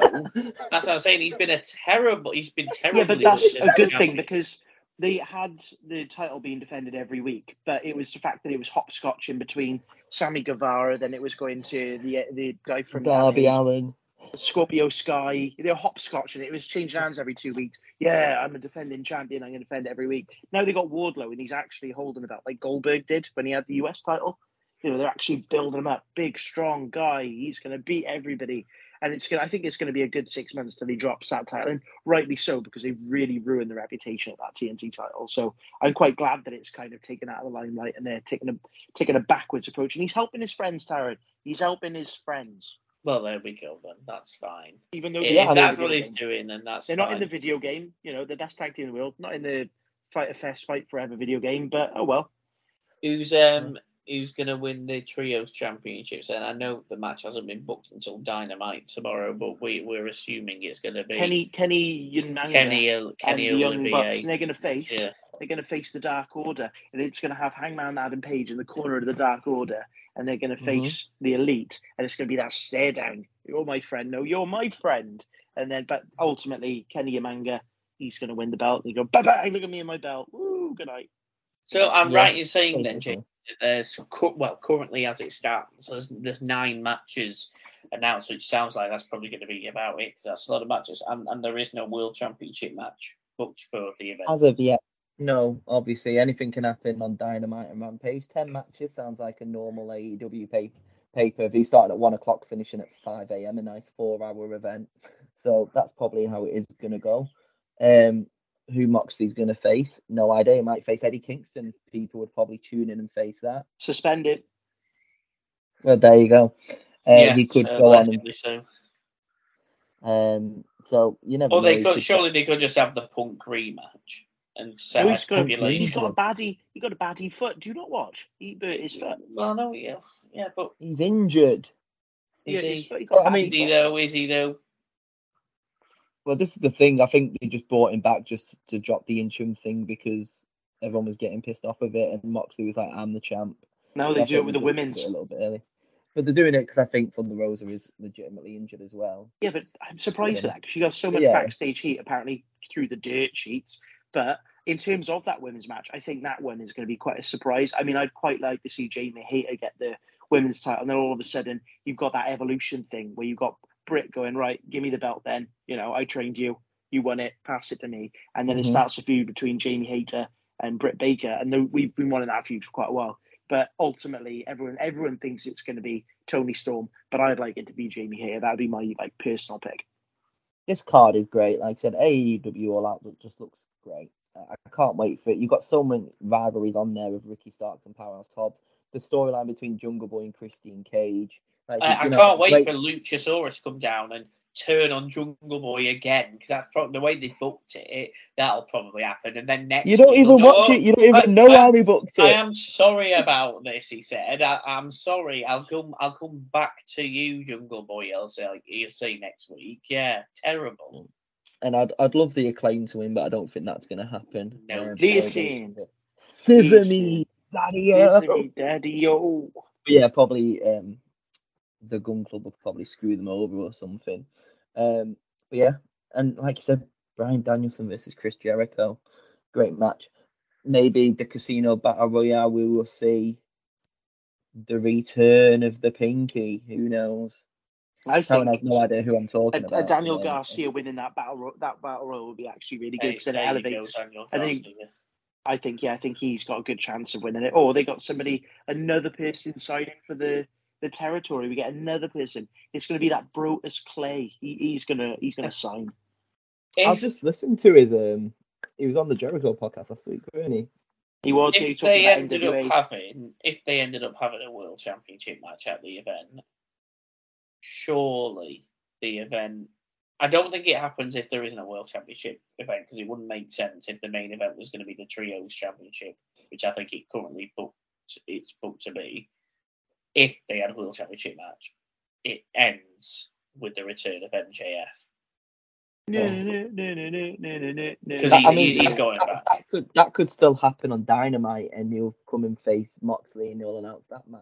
That's what I'm saying. He's been a terrible. He's been terrible. Yeah, but that's a good thing because they had the title being defended every week, but it was the fact that it was hopscotch in between Sammy Guevara, then it was going to the the guy from Darby LA, Allin. Scorpio Sky. They were hopscotch and it was changing hands every two weeks. Yeah, I'm a defending champion. I'm going to defend every week. Now they got Wardlow and he's actually holding the belt like Goldberg did when he had the US title. You know, they're actually building him up. Big, strong guy. He's going to beat everybody. And it's going. I think it's going to be a good six months till he drops that title, and rightly so because they've really ruined the reputation of that TNT title. So I'm quite glad that it's kind of taken out of the limelight and they're taking a taking a backwards approach. And he's helping his friends, Taryn. He's helping his friends, Well, there we go then. That's fine. even though Yeah, that's what he's game. doing, then that's They're fine. not in the video game. You know, the best tag team in the world. Not in the Fight a Fest, Fight Forever video game. But oh well. Who's um who's gonna win the trios championships? And I know the match hasn't been booked until Dynamite tomorrow, but we we're assuming it's gonna be Kenny Kenny Omega Kenny Kenny the Young Bucks, and they're going to face Yeah. they're going to face the Dark Order, and it's going to have Hangman Adam Page in the corner of the Dark Order, and they're going to Mhm. face the Elite, and it's going to be that stare down. You're my friend, no, you're my friend, and then but ultimately Kenny Omega, he's going to win the belt. And you go, bye bye, look at me and my belt. Woo, good night. So I'm Yeah, right in saying then. Jake, that there's well currently as it stands, there's, there's nine matches announced, which sounds like that's probably going to be about it. That's a lot of matches, and, and there is no World Championship match booked for the event. As of yet, no. Obviously, anything can happen on Dynamite and Rampage. Ten matches sounds like a normal AEW pay pay per view. Starting at one o'clock, finishing at five a.m. A nice four-hour event. So that's probably how it is going to go. Um, who Moxley's going to face? No idea. He might face Eddie Kingston. People would probably tune in and face that. Suspended. Well, there you go. Uh, yeah, he could so go on allegedly so. um. So you never. Or know. they He could could- surely they could just have the Punk rematch and set No, a he's got, stipulation. he's got a baddie. He got a baddie foot. Do you not watch? He hurt his foot. Well, no, yeah, yeah, but He's injured. is Yeah, he? he's got- he's got a I mean, Is he though? Is he though? Well, this is the thing. I think they just brought him back just to drop the interim thing because everyone was getting pissed off of it, and Moxley was like, "I'm the champ." Now they do it with the women's. a little bit early, but they're doing it because I think Thunder Rosa is legitimately injured as well. Yeah, but I'm surprised Yeah. with that because she got so much Yeah. backstage heat apparently through the dirt sheets. But in terms of that women's match, I think that one is going to be quite a surprise. I mean, I'd quite like to see Jamie Hayter get the women's title, and then all of a sudden you've got that evolution thing where you've got Britt going right, give me the belt, then you know I trained you, you won it, pass it to me, and then it Mhm. starts a feud between Jamie Hayter and Britt Baker, and then we've been wanting that feud for quite a while. But ultimately, everyone everyone thinks it's going to be Toni Storm, but I'd like it to be Jamie Hayter. That would be my like personal pick. this card is great. Like I said, AEW All Out look- just looks great. I I can't wait for it. You've got so many rivalries on there with Ricky Starks and Powerhouse Hobbs. The storyline between Jungle Boy and Christian Cage. Like, I, I you know, can't wait great- for Luchasaurus to come down and turn on Jungle Boy again because that's probably the way they booked it. That'll probably happen, and then next You don't even go, watch "Oh, it. You don't even I- know I- how they booked it. I am sorry about this, he said. I, I'm sorry. I'll come. I'll come back to you, Jungle Boy. I'll say. You'll see next week. Yeah, terrible. And I'd I'd love the acclaim to win, but I don't think that's gonna happen. No Um, chance. Listen. Scissor me, daddy. Disney Daddy yo. Yeah, probably um, the Gun Club will probably screw them over or something. Um, but yeah, and like you said, Bryan Danielson versus Chris Jericho, great match. Maybe the Casino Battle Royale, we will see the return of the Pinky. Who knows? I Karen think has no idea who I'm talking a about. Daniel so- Garcia winning that battle ro- that battle royal would be actually really good because then it there go, elevates. Daniel I think- Garcia. I think yeah, I think he's got a good chance of winning it. Or they got somebody, another person signing for the the territory. We get another person. It's going to be that Brutus Clay. He, he's gonna he's gonna sign. I'll just listen to his um. He was on the Jericho podcast last week, wasn't he? He was. yeah, he if was they ended NWA. up having, if they ended up having a world championship match at the event, surely the event. I don't think it happens if there isn't a world championship event because it wouldn't make sense if the main event was going to be the trios championship, which I think it currently booked it's booked to be. If they had a world championship match, it ends with the return of MJF. Because he's, I mean, he's going that, back. That could, that could still happen on Dynamite, and you'll come and face Moxley, and you'll announce that match.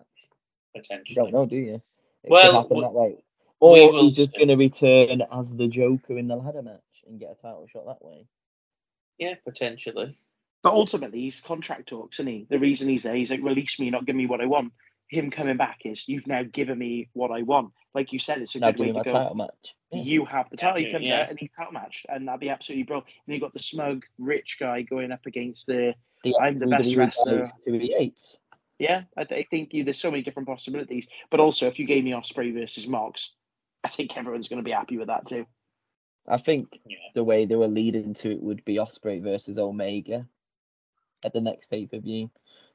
Potentially. You don't know, do you? It well, could happen w- that way we Or he's just going to return as the Joker in the ladder match and get a title shot that way. Yeah, potentially. But ultimately, he's contract talks, isn't he? The reason he's there, he's like, release me, not give me what I want. Him coming back is, you've now given me what I want. Like you said, it's a Now good way doing to my go. title match. Yeah. You have the title. He Yeah, comes yeah. out and he's title match, and that'd be absolutely brilliant. And you got the smug rich guy going up against the. The I'm the best wrestler. to the eights. Yeah, I, th- I think you, there's so many different possibilities. But also, if you gave me Ospreay versus Mox, I think everyone's going to be happy with that too. I think Yeah. the way they were leading to it would be Ospreay versus Omega at the next pay per view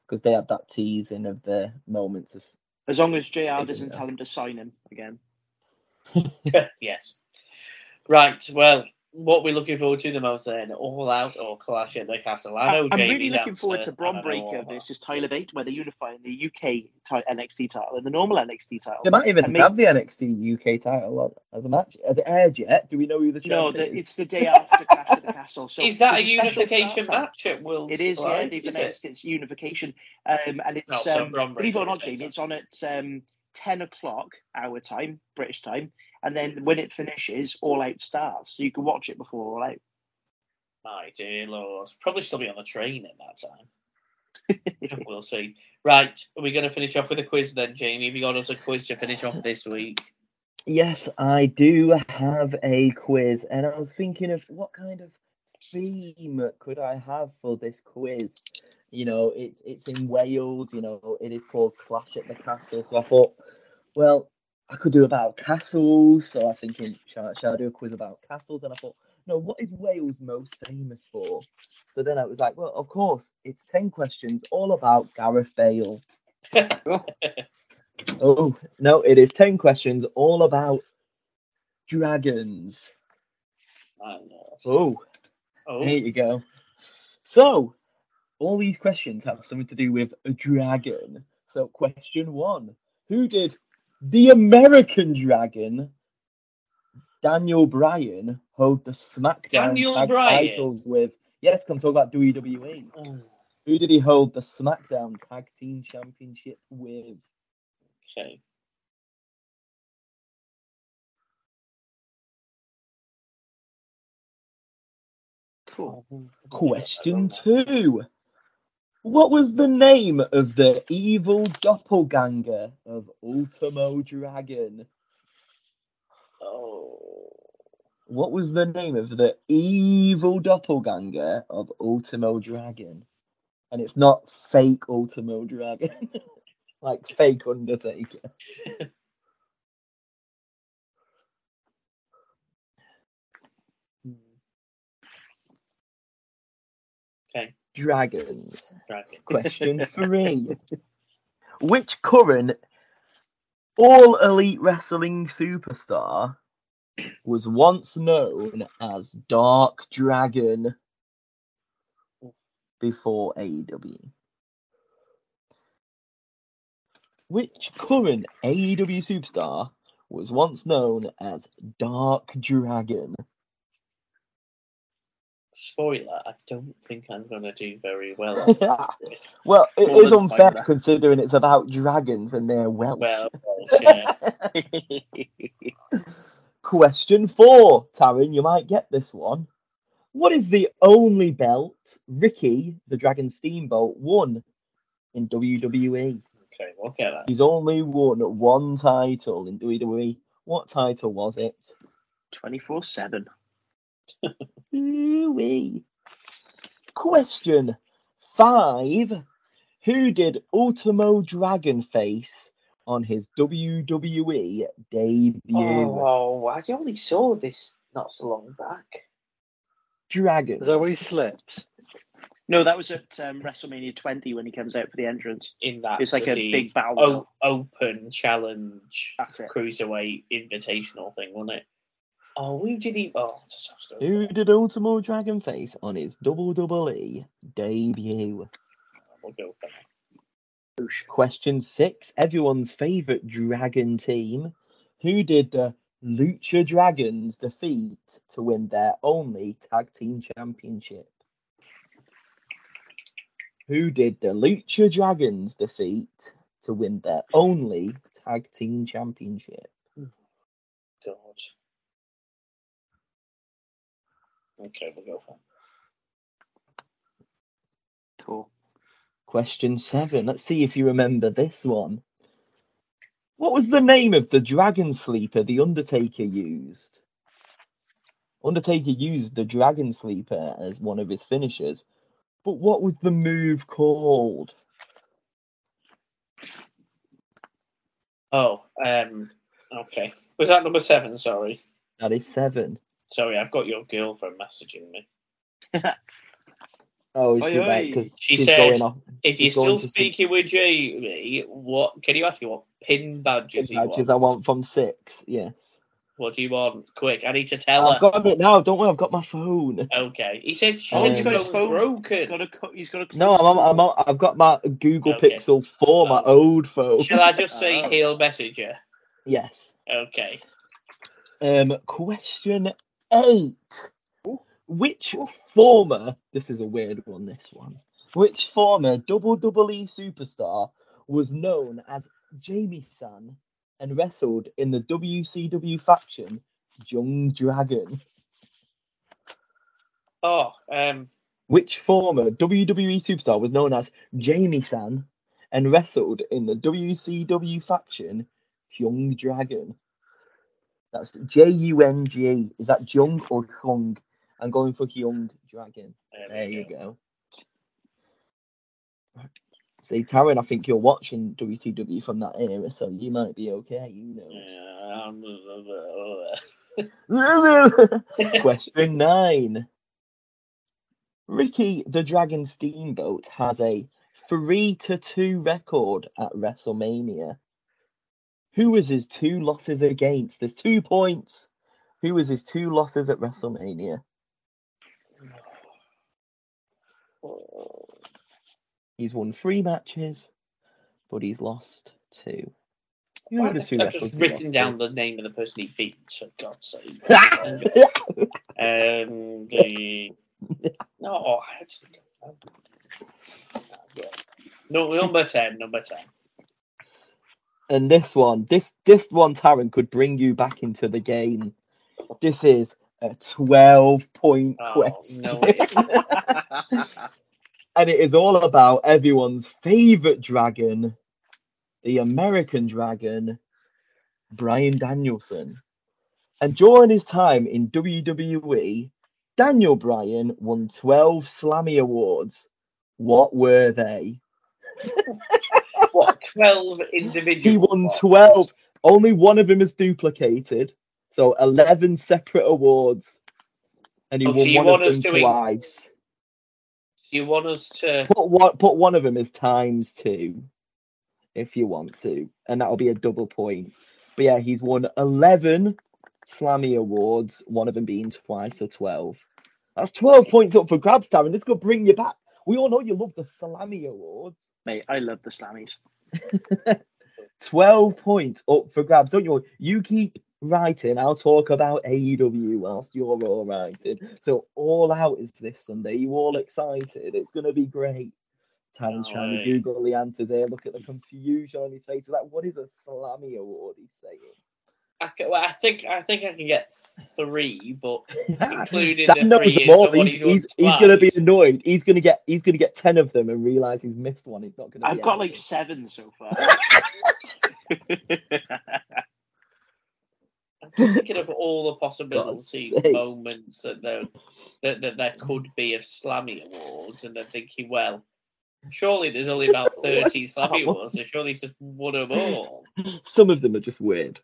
because they had that teasing of the moments of As long as JR doesn't tell him to sign him again. yes. Right. Well, what we're looking forward to the most then, All Out or Clash at the Castle. I know I'm really looking answer, forward to and Bron I know Breakker All Out. versus Tyler Bate, where they're unifying the UK ti- NXT title and the normal NXT title. They might even And make- have the NXT UK title as a match. Has it aired yet? Do we know who the No, champion the, is? it's the day after Clash at the Castle. So is that a unification match at World's It is, yeah. They've is announced it? it's unification, um, and it's No, so um, believe it or not, is Jamie, it's on at um, ten o'clock our time, British time, and then when it finishes, All Out starts, so you can watch it before All Out. My dear Lord. Probably still be on the train at that time. we'll see. Right. Are we going to finish off with a quiz then, Jamie? Have you got us a quiz to finish off this week? Yes, I do have a quiz, and I was thinking of what kind of theme could I have for this quiz. You know, it's it's in Wales. You know, it is called Clash at the Castle. So I thought, well, I could do about castles. So I was thinking, shall, I- shall I do a quiz about castles? And I thought, no, what is Wales most famous for? So then I was like, well, of course, it's ten questions all about Gareth Bale. Oh, no, it is 10 questions all about dragons. Oh, Oh, here you go. So, all these questions have something to do with a dragon. So, question one Who did the American dragon, Daniel Bryan, hold the SmackDown Daniel tag Bryan? titles with? Yes, come talk about WWE. Oh, mm. Who did he hold the SmackDown Tag Team Championship with? okay. Cool. Question two. What was the name of the evil doppelganger of Ultimo Dragon? Oh. What was the name of the evil doppelganger of Ultimo Dragon? And it's not fake Ultimo Dragon, like fake Undertaker. dragons. Dragon. Question three. Which current all elite wrestling superstar was once known as Dark Dragon before AEW? Which current AEW superstar was once known as Dark Dragon? Spoiler, I don't think I'm going to do very well. on. Well, it More is unfair five. considering it's about dragons and they're Welsh. well, yeah. Question four, Taryn, you might get this one. What is the only belt Ricky, the Dragon Steamboat, won in WWE? Okay, we'll get that. He's only won one title in WWE. What title was it? 24 7. Ooh-wee. Question five. Who did Ultimo Dragonface on his WWE debut? Oh, I only saw this not so long back. Dragon. Is that where he slips? No, that was at um, WrestleMania 20 when he comes out for the entrance. In that, It's like a big battle. o- open challenge That's it. cruiserweight invitational thing, wasn't it? Oh, who did he? Oh, Who did Ultimo Dragonface on his WWE debut? we'll go for that. Question six. Everyone's favourite dragon team. Who did the Lucha Dragons defeat to win their only tag team championship? Who did the Lucha Dragons defeat to win their only tag team championship? God. Okay, we'll go for it. Cool. Question seven. Let's see if you remember this one. What was the name of the dragon sleeper the Undertaker used? Undertaker used the dragon sleeper as one of his finishers, but what was the move called? Oh, um, okay. Was that number seven? Sorry. That is seven. Sorry, I've got your girlfriend messaging me. Oh, is Oi, she oi. right? Because She she's said, going off. If you're still to see- speaking with Jamie, what can you ask you what pin badges you Badges want? I want from six. Yes. What do you want? Quick, I need to tell I've her. got it now. Don't worry. I've got my phone. Okay. He said she Oh, said he's his got his phone. broken. He's got a, co- he's got a No, I'm on, I'm on, I've got my Google Okay. Pixel 4, my Oh. old phone. Shall I just say Oh. he'll message her? Yes. Okay. Um, question eight. Which former, this is a weird one, this one. Which former double double E superstar was known as Jamie San and wrestled in the WCW faction Young Dragon? Oh, um, Which former WWE superstar was known as Jamie San and wrestled in the WCW faction Young Dragon? That's J U N G. Is that Jung or Hung? I'm going for Young Dragon. there, There you go. go. See, Taryn, I think you're watching WCW from that era, so you might be okay. You know. Question nine. Ricky the Dragon Steamboat has a three to two record at WrestleMania. Who was his two losses against? There's two points. Who was his two losses at WrestleMania? He's won three matches, but he's lost two. Who are the two I wrestlers just written down the name of the person he beat, for God's sake. Um, the no, I actually don't know. Yeah. No, number ten, number ten. And this one, this this one, Taryn could bring you back into the game. This is a twelve point Oh, question, no, and it is all about everyone's favorite dragon, the American Dragon, Bryan Danielson. And during his time in WWE, Daniel Bryan won 12 Slammy Awards. What were they? what twelve individual? He won ones? 12. Only one of them is duplicated. So 11 separate awards. And he Oh, so won you one of want us them doing- twice. you want us to? Put one, put one of them as times two, if you want to, and that'll be a double point. But yeah, he's won eleven Slammy awards, one of them being twice, so twelve. That's twelve points up for grabs, Darren. This could bring you back. We all know you love the Slammy awards. Mate, I love the Slammies. 12 points up for grabs, don't you? You keep writing. I'll talk about AEW whilst you're all writing. So, all out is this Sunday. You all excited? It's going to be great. Tan's No trying to. Google the answers here. Look at the confusion on his face. Like, what is a Slammy award? He's saying. I, ca- well, I think I think I can get three, but including Dan the knows three them is all. the He's, he's he's, he's gonna be annoyed. He's gonna get he's gonna get ten of them and realize he's missed one. He's not gonna. I've be got like seven so far. I'm just thinking of all the possibility moments that there that, that there could be of Slammy awards, and I'm thinking, well, surely there's only about thirty What's Slammy awards, so surely it's just one of all. Some of them are just weird.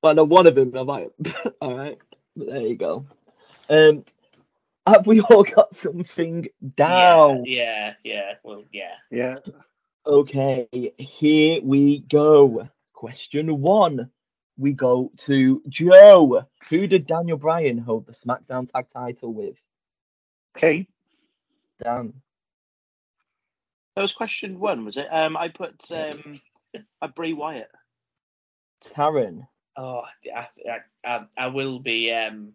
But no, one of them I'm like, all right. But there you go. Um, have we all got something down? Yeah, yeah, yeah. Well, yeah. Yeah. Okay, here we go. Question one. We go to Joe. Who did Daniel Bryan hold the SmackDown Tag Title with? Kate. Dan. that was question one, was it? Um, I put um, a Bray Wyatt. Taryn. Oh, I, I, I, I will be um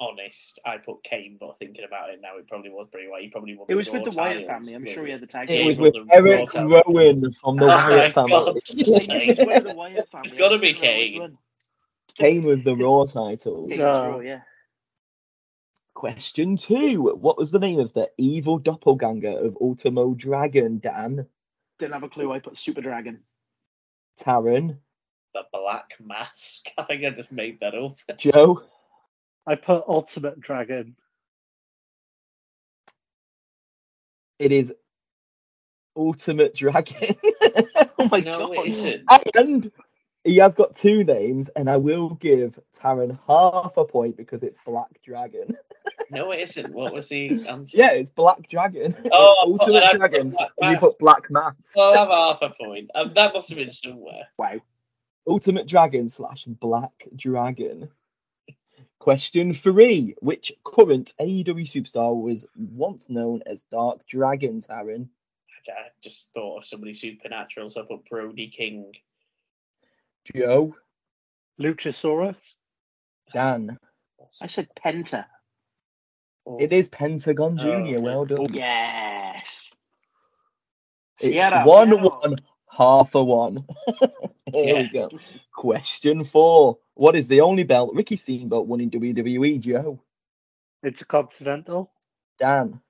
honest. I put Kane, but thinking about it now, it probably was Bray Wyatt. He probably won It was with the Wyatt titles, family. I'm sure he had the tag. It Yeah, was with won the Raw Erick. Rowan from the Oh Wyatt family. It's one of the Wyatt family. It's gotta be don't know which Kane. Kane was the Raw title. Kane's Raw, yeah. Question two. What was the name of the evil doppelganger of Ultimo Dragon, Dan? Didn't have a clue. I put Super Dragon. Taryn? The Black Mask. I think I just made that up. Joe? I put Ultimate Dragon. It is Ultimate Dragon. Oh my no, god. it isn't. and he has got two names, and I will give Taryn half a point because it's Black Dragon. No, it isn't. What was the answer? yeah, it's Black Dragon. It's Oh, Ultimate Dragon. You put Black Mask. I'll have half a point. Um, that must have been somewhere. Wow. Ultimate Dragon slash Black Dragon. Question three. Which current AEW superstar was once known as Dark Dragon, Taryn? I I just thought of somebody supernatural, so I put Brody King. Joe? Luchasaurus. Dan? I said Penta. Oh. It is Pentagon Oh, Jr. okay. Well done. Yes. It's Sierra, one one, half a one. Here we go. Question four. What is the only belt Ricky Steamboat won in WWE, Joe? Intercontinental. Dan.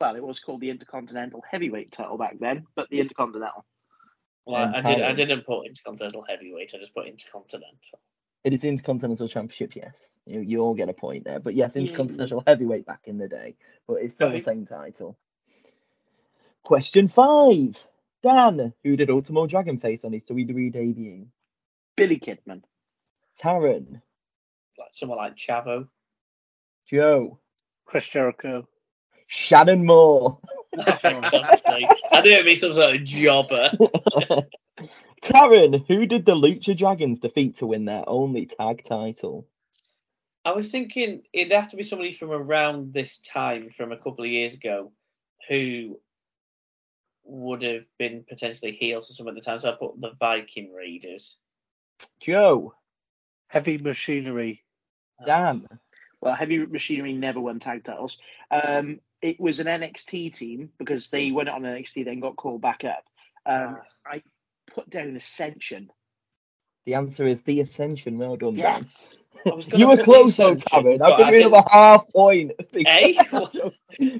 Well, it was called the Intercontinental Heavyweight title back then, but the Intercontinental. Well, And I did, I didn't put Intercontinental Heavyweight. I just put Intercontinental. It is Intercontinental Championship, yes. You, you all get a point there. But yes, Yay. Intercontinental Heavyweight back in the day. But it's still the same title. Question five. Dan, who did Ultimo Dragon face on his WWE debut? Billy Kidman. Taryn. Like someone like Chavo. Joe. Chris Jericho. Shannon Moore. For I knew it'd be some sort of jobber. Taryn, who did the Lucha Dragons defeat to win their only tag title? I was thinking it'd have to be somebody from around this time, from a couple of years ago, who would have been potentially heels or some at the time. So I put the Viking Raiders. Joe, Heavy Machinery. Dan, Well, Heavy Machinery never won tag titles. Um, it was an NXT team because they went on NXT, then got called back up. Um, I put down Ascension. the answer is the Ascension. Well done, Dan. I was gonna You were close though, Ascension, Taryn. I've given I you didn't- a half point. Eh?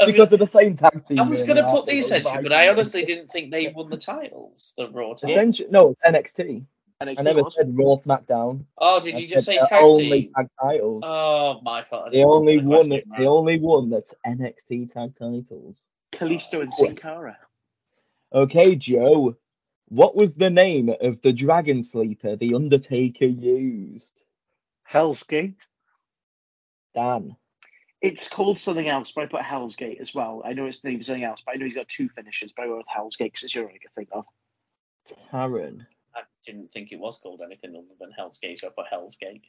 because of the same tag team. I was going going to put the Ascension, but I honestly didn't think they won the titles, the Raw titles. Ascension, no, it's NXT. NXT I never was. said Raw SmackDown. Oh, did I you just say their tag only team? tag titles. Oh, my fault. I they only answer the won. question They only won that's NXT tag titles. Kalisto and Sin Cara. Okay, Joe. What was the name of the Dragon Sleeper the Undertaker used? Hell's Gate. Dan. It's called something else, but I put Hell's Gate as well. I know it's named something else, but I know he's got two finishes, but I went with Hell's Gate because it's the only one I could think of. Taron. I didn't think it was called anything other than Hell's Gate, so I put Hell's Gate.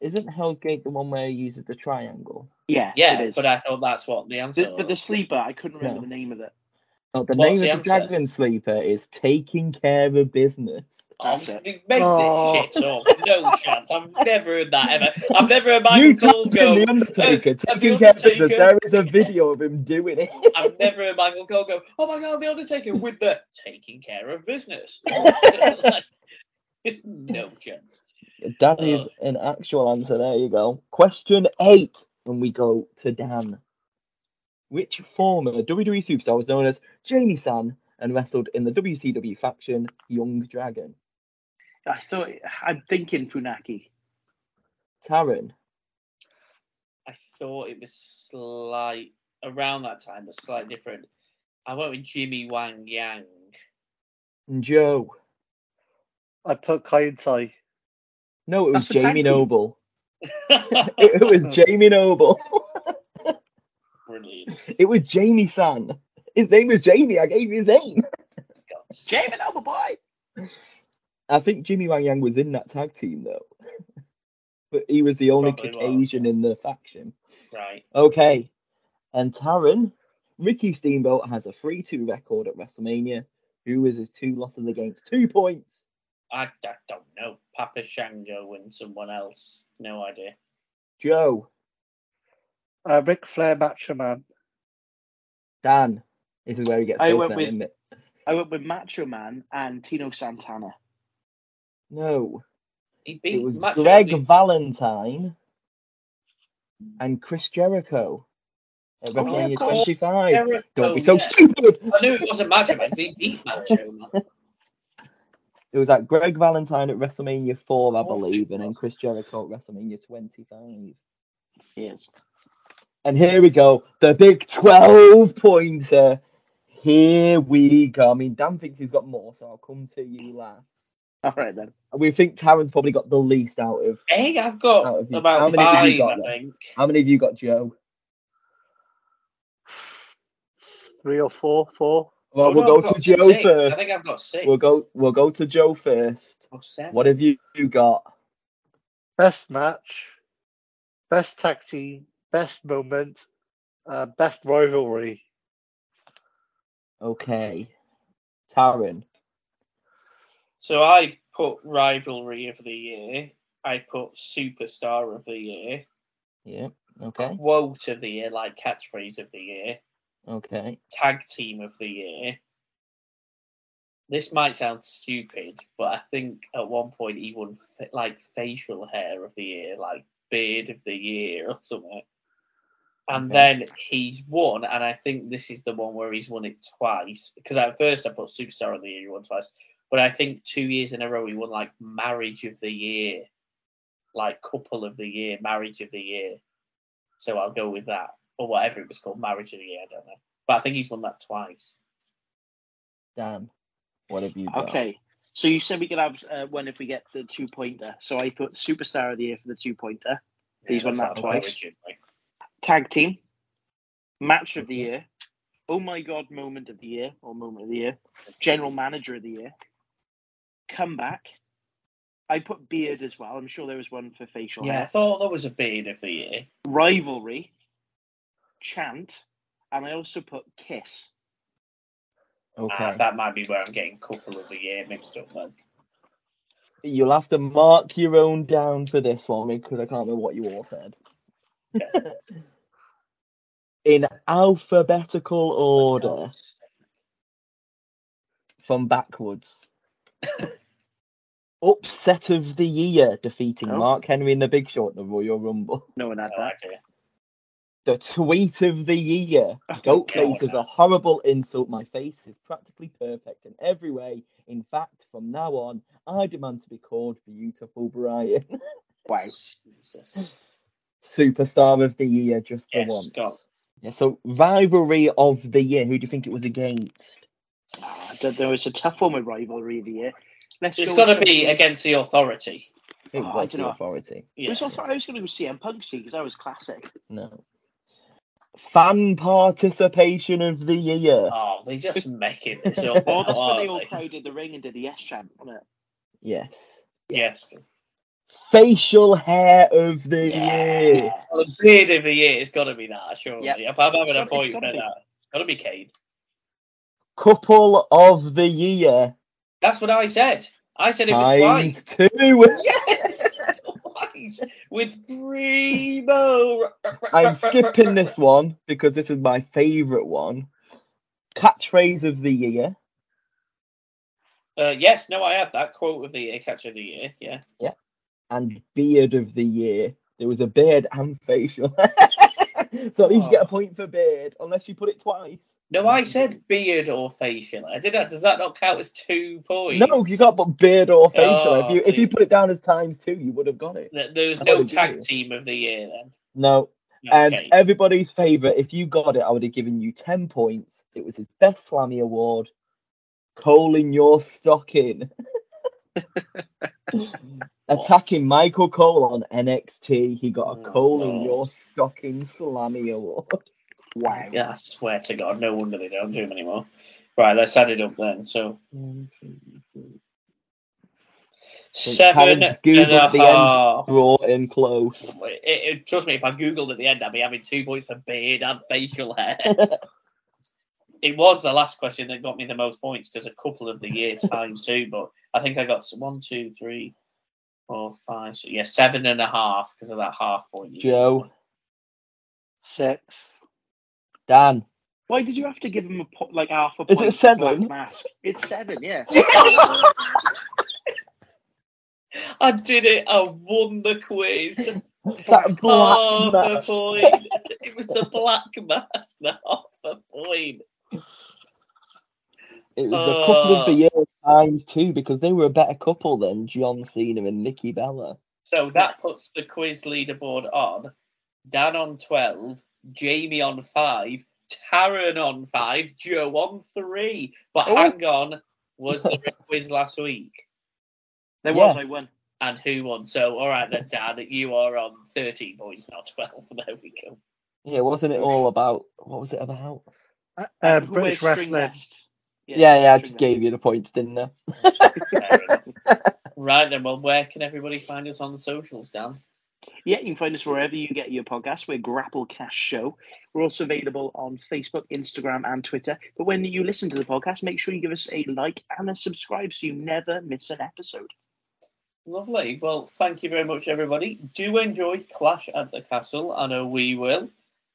Isn't Hell's Gate the one where he uses the triangle? Yeah, Yeah, it is. but I thought that's what the answer The- but the sleeper, I couldn't remember No. the name of it. Oh, the What's name the of the answer? Dragon Sleeper is Taking Care of Business. That's oh, it. Make Oh. this shit up. No chance. I've never heard that ever. I've never heard Michael you Cole told go. him The Undertaker, uh, The Taking Care of Business. There is a video of him doing it. I've never heard Michael Cole go, oh my god, The Undertaker with the taking care of business. No chance. That is an actual answer. There you go. Question eight. And we go to Dan. Which former WWE superstar was known as Jamie San and wrestled in the WCW faction Young Dragon? I thought I'm thinking Funaki. Taron. I thought it was slight around that time, but slightly different. I went with Jimmy Wang Yang. Joe. I put Kaientai. No, it was That's Jamie. Noble. It was Jamie Noble. It was Jamie San. His name was Jamie. I gave you his name. Jamie Noble boy. I think Jimmy Wang Yang was in that tag team though. but he was the only Probably was. Caucasian in the faction. Right. Okay. And Taron, Ricky Steamboat has a 3 2 record at WrestleMania. Who is his two losses against? Two points. I, I don't know. Papa Shango and someone else. No idea. Joe, Uh, Ric Flair Macho Man. Dan. This is where he gets I both went now, with- isn't it? I went with Macho Man and Tito Santana. Oh, No. He beat It was Macho Greg Man. Valentine and Chris Jericho at Oh, yeah, WrestleMania of 25. Jericho, Don't be so yeah. stupid. I knew it wasn't Macho Man 'cause he beat Macho Man. It was like Greg Valentine at WrestleMania 4, I Of believe, and then. Chris Jericho at WrestleMania 25. Yes. And here we go, the big 12 pointer. Here we go. I mean, Dan thinks he's got more, so I'll come to you last. All right then. And we think Taron's probably got the least out of. Hey, I've Out got of you. How about many have five, you got I then? think. How many have you got, Joe? Three or four, four. Well, Oh, we'll no, I've go to got Joe six. I first. think I've got six. We'll go. We'll go to Joe first. Oh, seven. What have you, you got? Best match. Best tag team. Best moment. Uh, best rivalry. Okay, Taron. So I put rivalry of the year. I put superstar of the year. Yeah. Okay. Quote of the year, like catchphrase of the year. Okay. Tag team of the year. This might sound stupid, but I think at one point he won fa- like facial hair of the year, like beard of the year or something. And Okay. then he's won, and I think this is the one where he's won it twice. Because at first I put superstar of the year, he won twice. But I think two years in a row he won like marriage of the year, like couple of the year, marriage of the year. So I'll go with that, or whatever it was called, marriage of the year. I don't know, but I think he's won that twice. Dan. What have you got? Okay. So you said we could have uh, one if we get the two pointer. So I put superstar of the year for the two pointer. He's won that what I twice. Originally- Tag team. Match of the year. Oh my god, moment of the year or moment of the year. General manager of the year. Comeback. I put beard as well. I'm sure there was one for facial Yeah, I thought there was a beard of the year. Rivalry. Chant. And I also put kiss. Okay. Ah, that might be where I'm getting couple of the year mixed up then. You'll have to mark your own down for this one because I can't remember what you all said. In alphabetical oh order from backwards. Upset of the year, defeating Oh. Mark Henry in the Big Show at the Royal Rumble. No one had oh, that. idea. The tweet of the year. Oh my Goatface is a horrible insult. My face is practically perfect in every way. In fact, from now on, I demand to be called Beautiful Brian. Wow. Jesus. Superstar of the year, just for Yes, once. go. Yeah, so rivalry of the year. Who do you think it was against? Ah, I don't know. It's a tough one with rivalry of the year. Let's It's go got to be something- against the authority. It Oh, I was dunno. the authority. It Yeah. was also, I was going to go CM Punk see because that was classic. No. Fan participation of the year. Oh, they just making this up. Oh, now, that's when they all they? crowded the ring and did the yes chant, wasn't it? Yes. Yes. Facial hair of the year. Yeah. Well, the beard of the year has got to be that, surely. Yep. If I'm having It's a point for be. that, it's got to be Kane. Couple of the year. That's what I said. I said it was Times twice. two. Yes, twice with Primo. I'm skipping this one because this is my favourite one. Catchphrase of the year. Uh, yes, no, I have that quote of the year, catch of the year. Yeah. Yeah. And beard of the year. There was a beard and facial. so at least you get a oh. point for beard, unless you put it twice. No, I said beard or facial. I did that. Does that not count as two points? No, you got but beard or facial. Oh, if you if you put it down as times two, you would have got it. Th- There was I no tag team of the year then. No, and Okay. everybody's favourite. If you got it, I would have given you ten points. It was his best Slammy award. Cole in your stocking. Attacking Michael Cole on NXT, he got a Oh, Cole in your stocking Slammy award. Wow. Yeah, I swear to God, no wonder they don't do them anymore. Right, let's add it up then. So one, two, three. seven Karen's and a at the end. Brought in close. It, it, trust me, if I googled at the end, I'd be having two points for beard and facial hair. it was the last question that got me the most points because a couple of the year times two, but I think I got one, two, three, four, five, six, yeah, seven and a half because of that half point. Joe. Six. Dan. Why did you have to give him a po- like half a point? Is it seven? Mask. It's seven, yeah. I did it. I won the quiz. That black half a mask. point. It was the black mask. The half a point. It was a couple of the Uh. year times two because they were a better couple than John Cena and Nikki Bella. So that puts the quiz leaderboard on. Dan on 12, Jamie on 5, Taryn on 5, Joe on 3. But Oh. hang on, was there a quiz last week? There Yeah. was, I won. And who won? So, all right then, Dan, you are on 13 points, not 12. There we go. Yeah, wasn't it all about what was it about? Uh, Uh, British who wrestling. vest? Yeah, yeah, I just vest. gave you the points, didn't I? Right then, well, where can everybody find us on the socials, Dan? Yeah, you can find us wherever you get your podcasts. We're Grapple Cash Show. We're also available on Facebook, Instagram, and Twitter. But when you listen to the podcast, make sure you give us a like and a subscribe so you never miss an episode. Lovely. Well, thank you very much, everybody. Do enjoy Clash at the Castle. I know we will.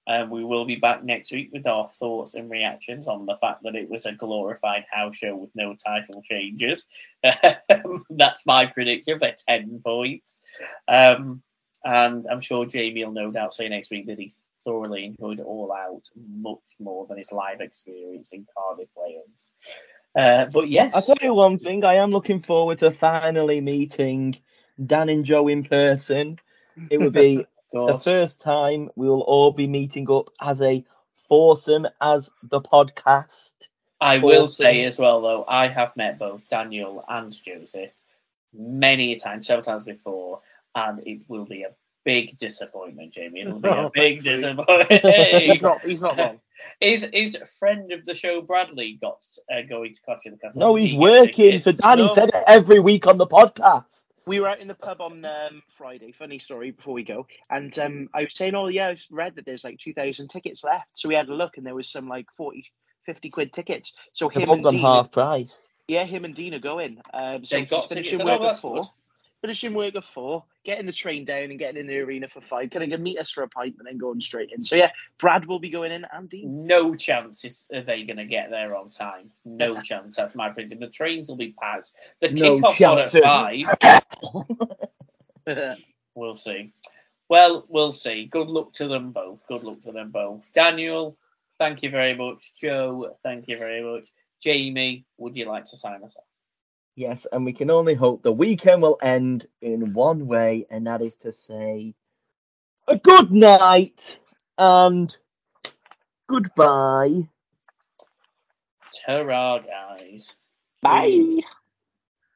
And we will be back next week with our thoughts and reactions on the fact that it was a glorified house show with no title changes. That's my prediction for 10 points. Um, and I'm sure Jamie will no doubt say next week that he thoroughly enjoyed All Out much more than his live experience in Cardiff, Wales. Uh, but yes. I'll tell you one thing, I am looking forward to finally meeting Dan and Joe in person. It would be of the first time we will all be meeting up as a foursome as the podcast. I will say as well, though, I have met both Daniel and Joseph many times, several times before, and it will be a big disappointment, Jamie. It'll be a Oh, big disappointment. He's not. He's not wrong. is is friend of the show Bradley got uh, going to Clash of the Castle? No, he's he working for tickets? Dan. No. said it every week on the podcast. We were out in the pub on um, Friday. Funny story before we go, and um, I was saying, "Oh yeah, I've read that there's like 2,000 tickets left." So we had a look, and there was some like 40, 50 quid tickets. So They've him all and gone Dean, half price. yeah, him and Dean are going. Um, so They he's got finishing tickets. work Oh, at that's four. good. Finishing work at four, getting the train down and getting in the arena for five. Going to meet us for a pint and then going straight in. So yeah, Brad will be going in and Dean. No chance is are they going to get there on time. No chance. That's my prediction. The trains will be packed. The No kickoff's on at chance. five. We'll see. Well, we'll see. Good luck to them both. Good luck to them both. Daniel, thank you very much. Joe, thank you very much. Jamie, would you like to sign us off? Yes, and we can only hope the weekend will end in one way, and that is to say a good night and goodbye. Ta-ra, guys. Bye.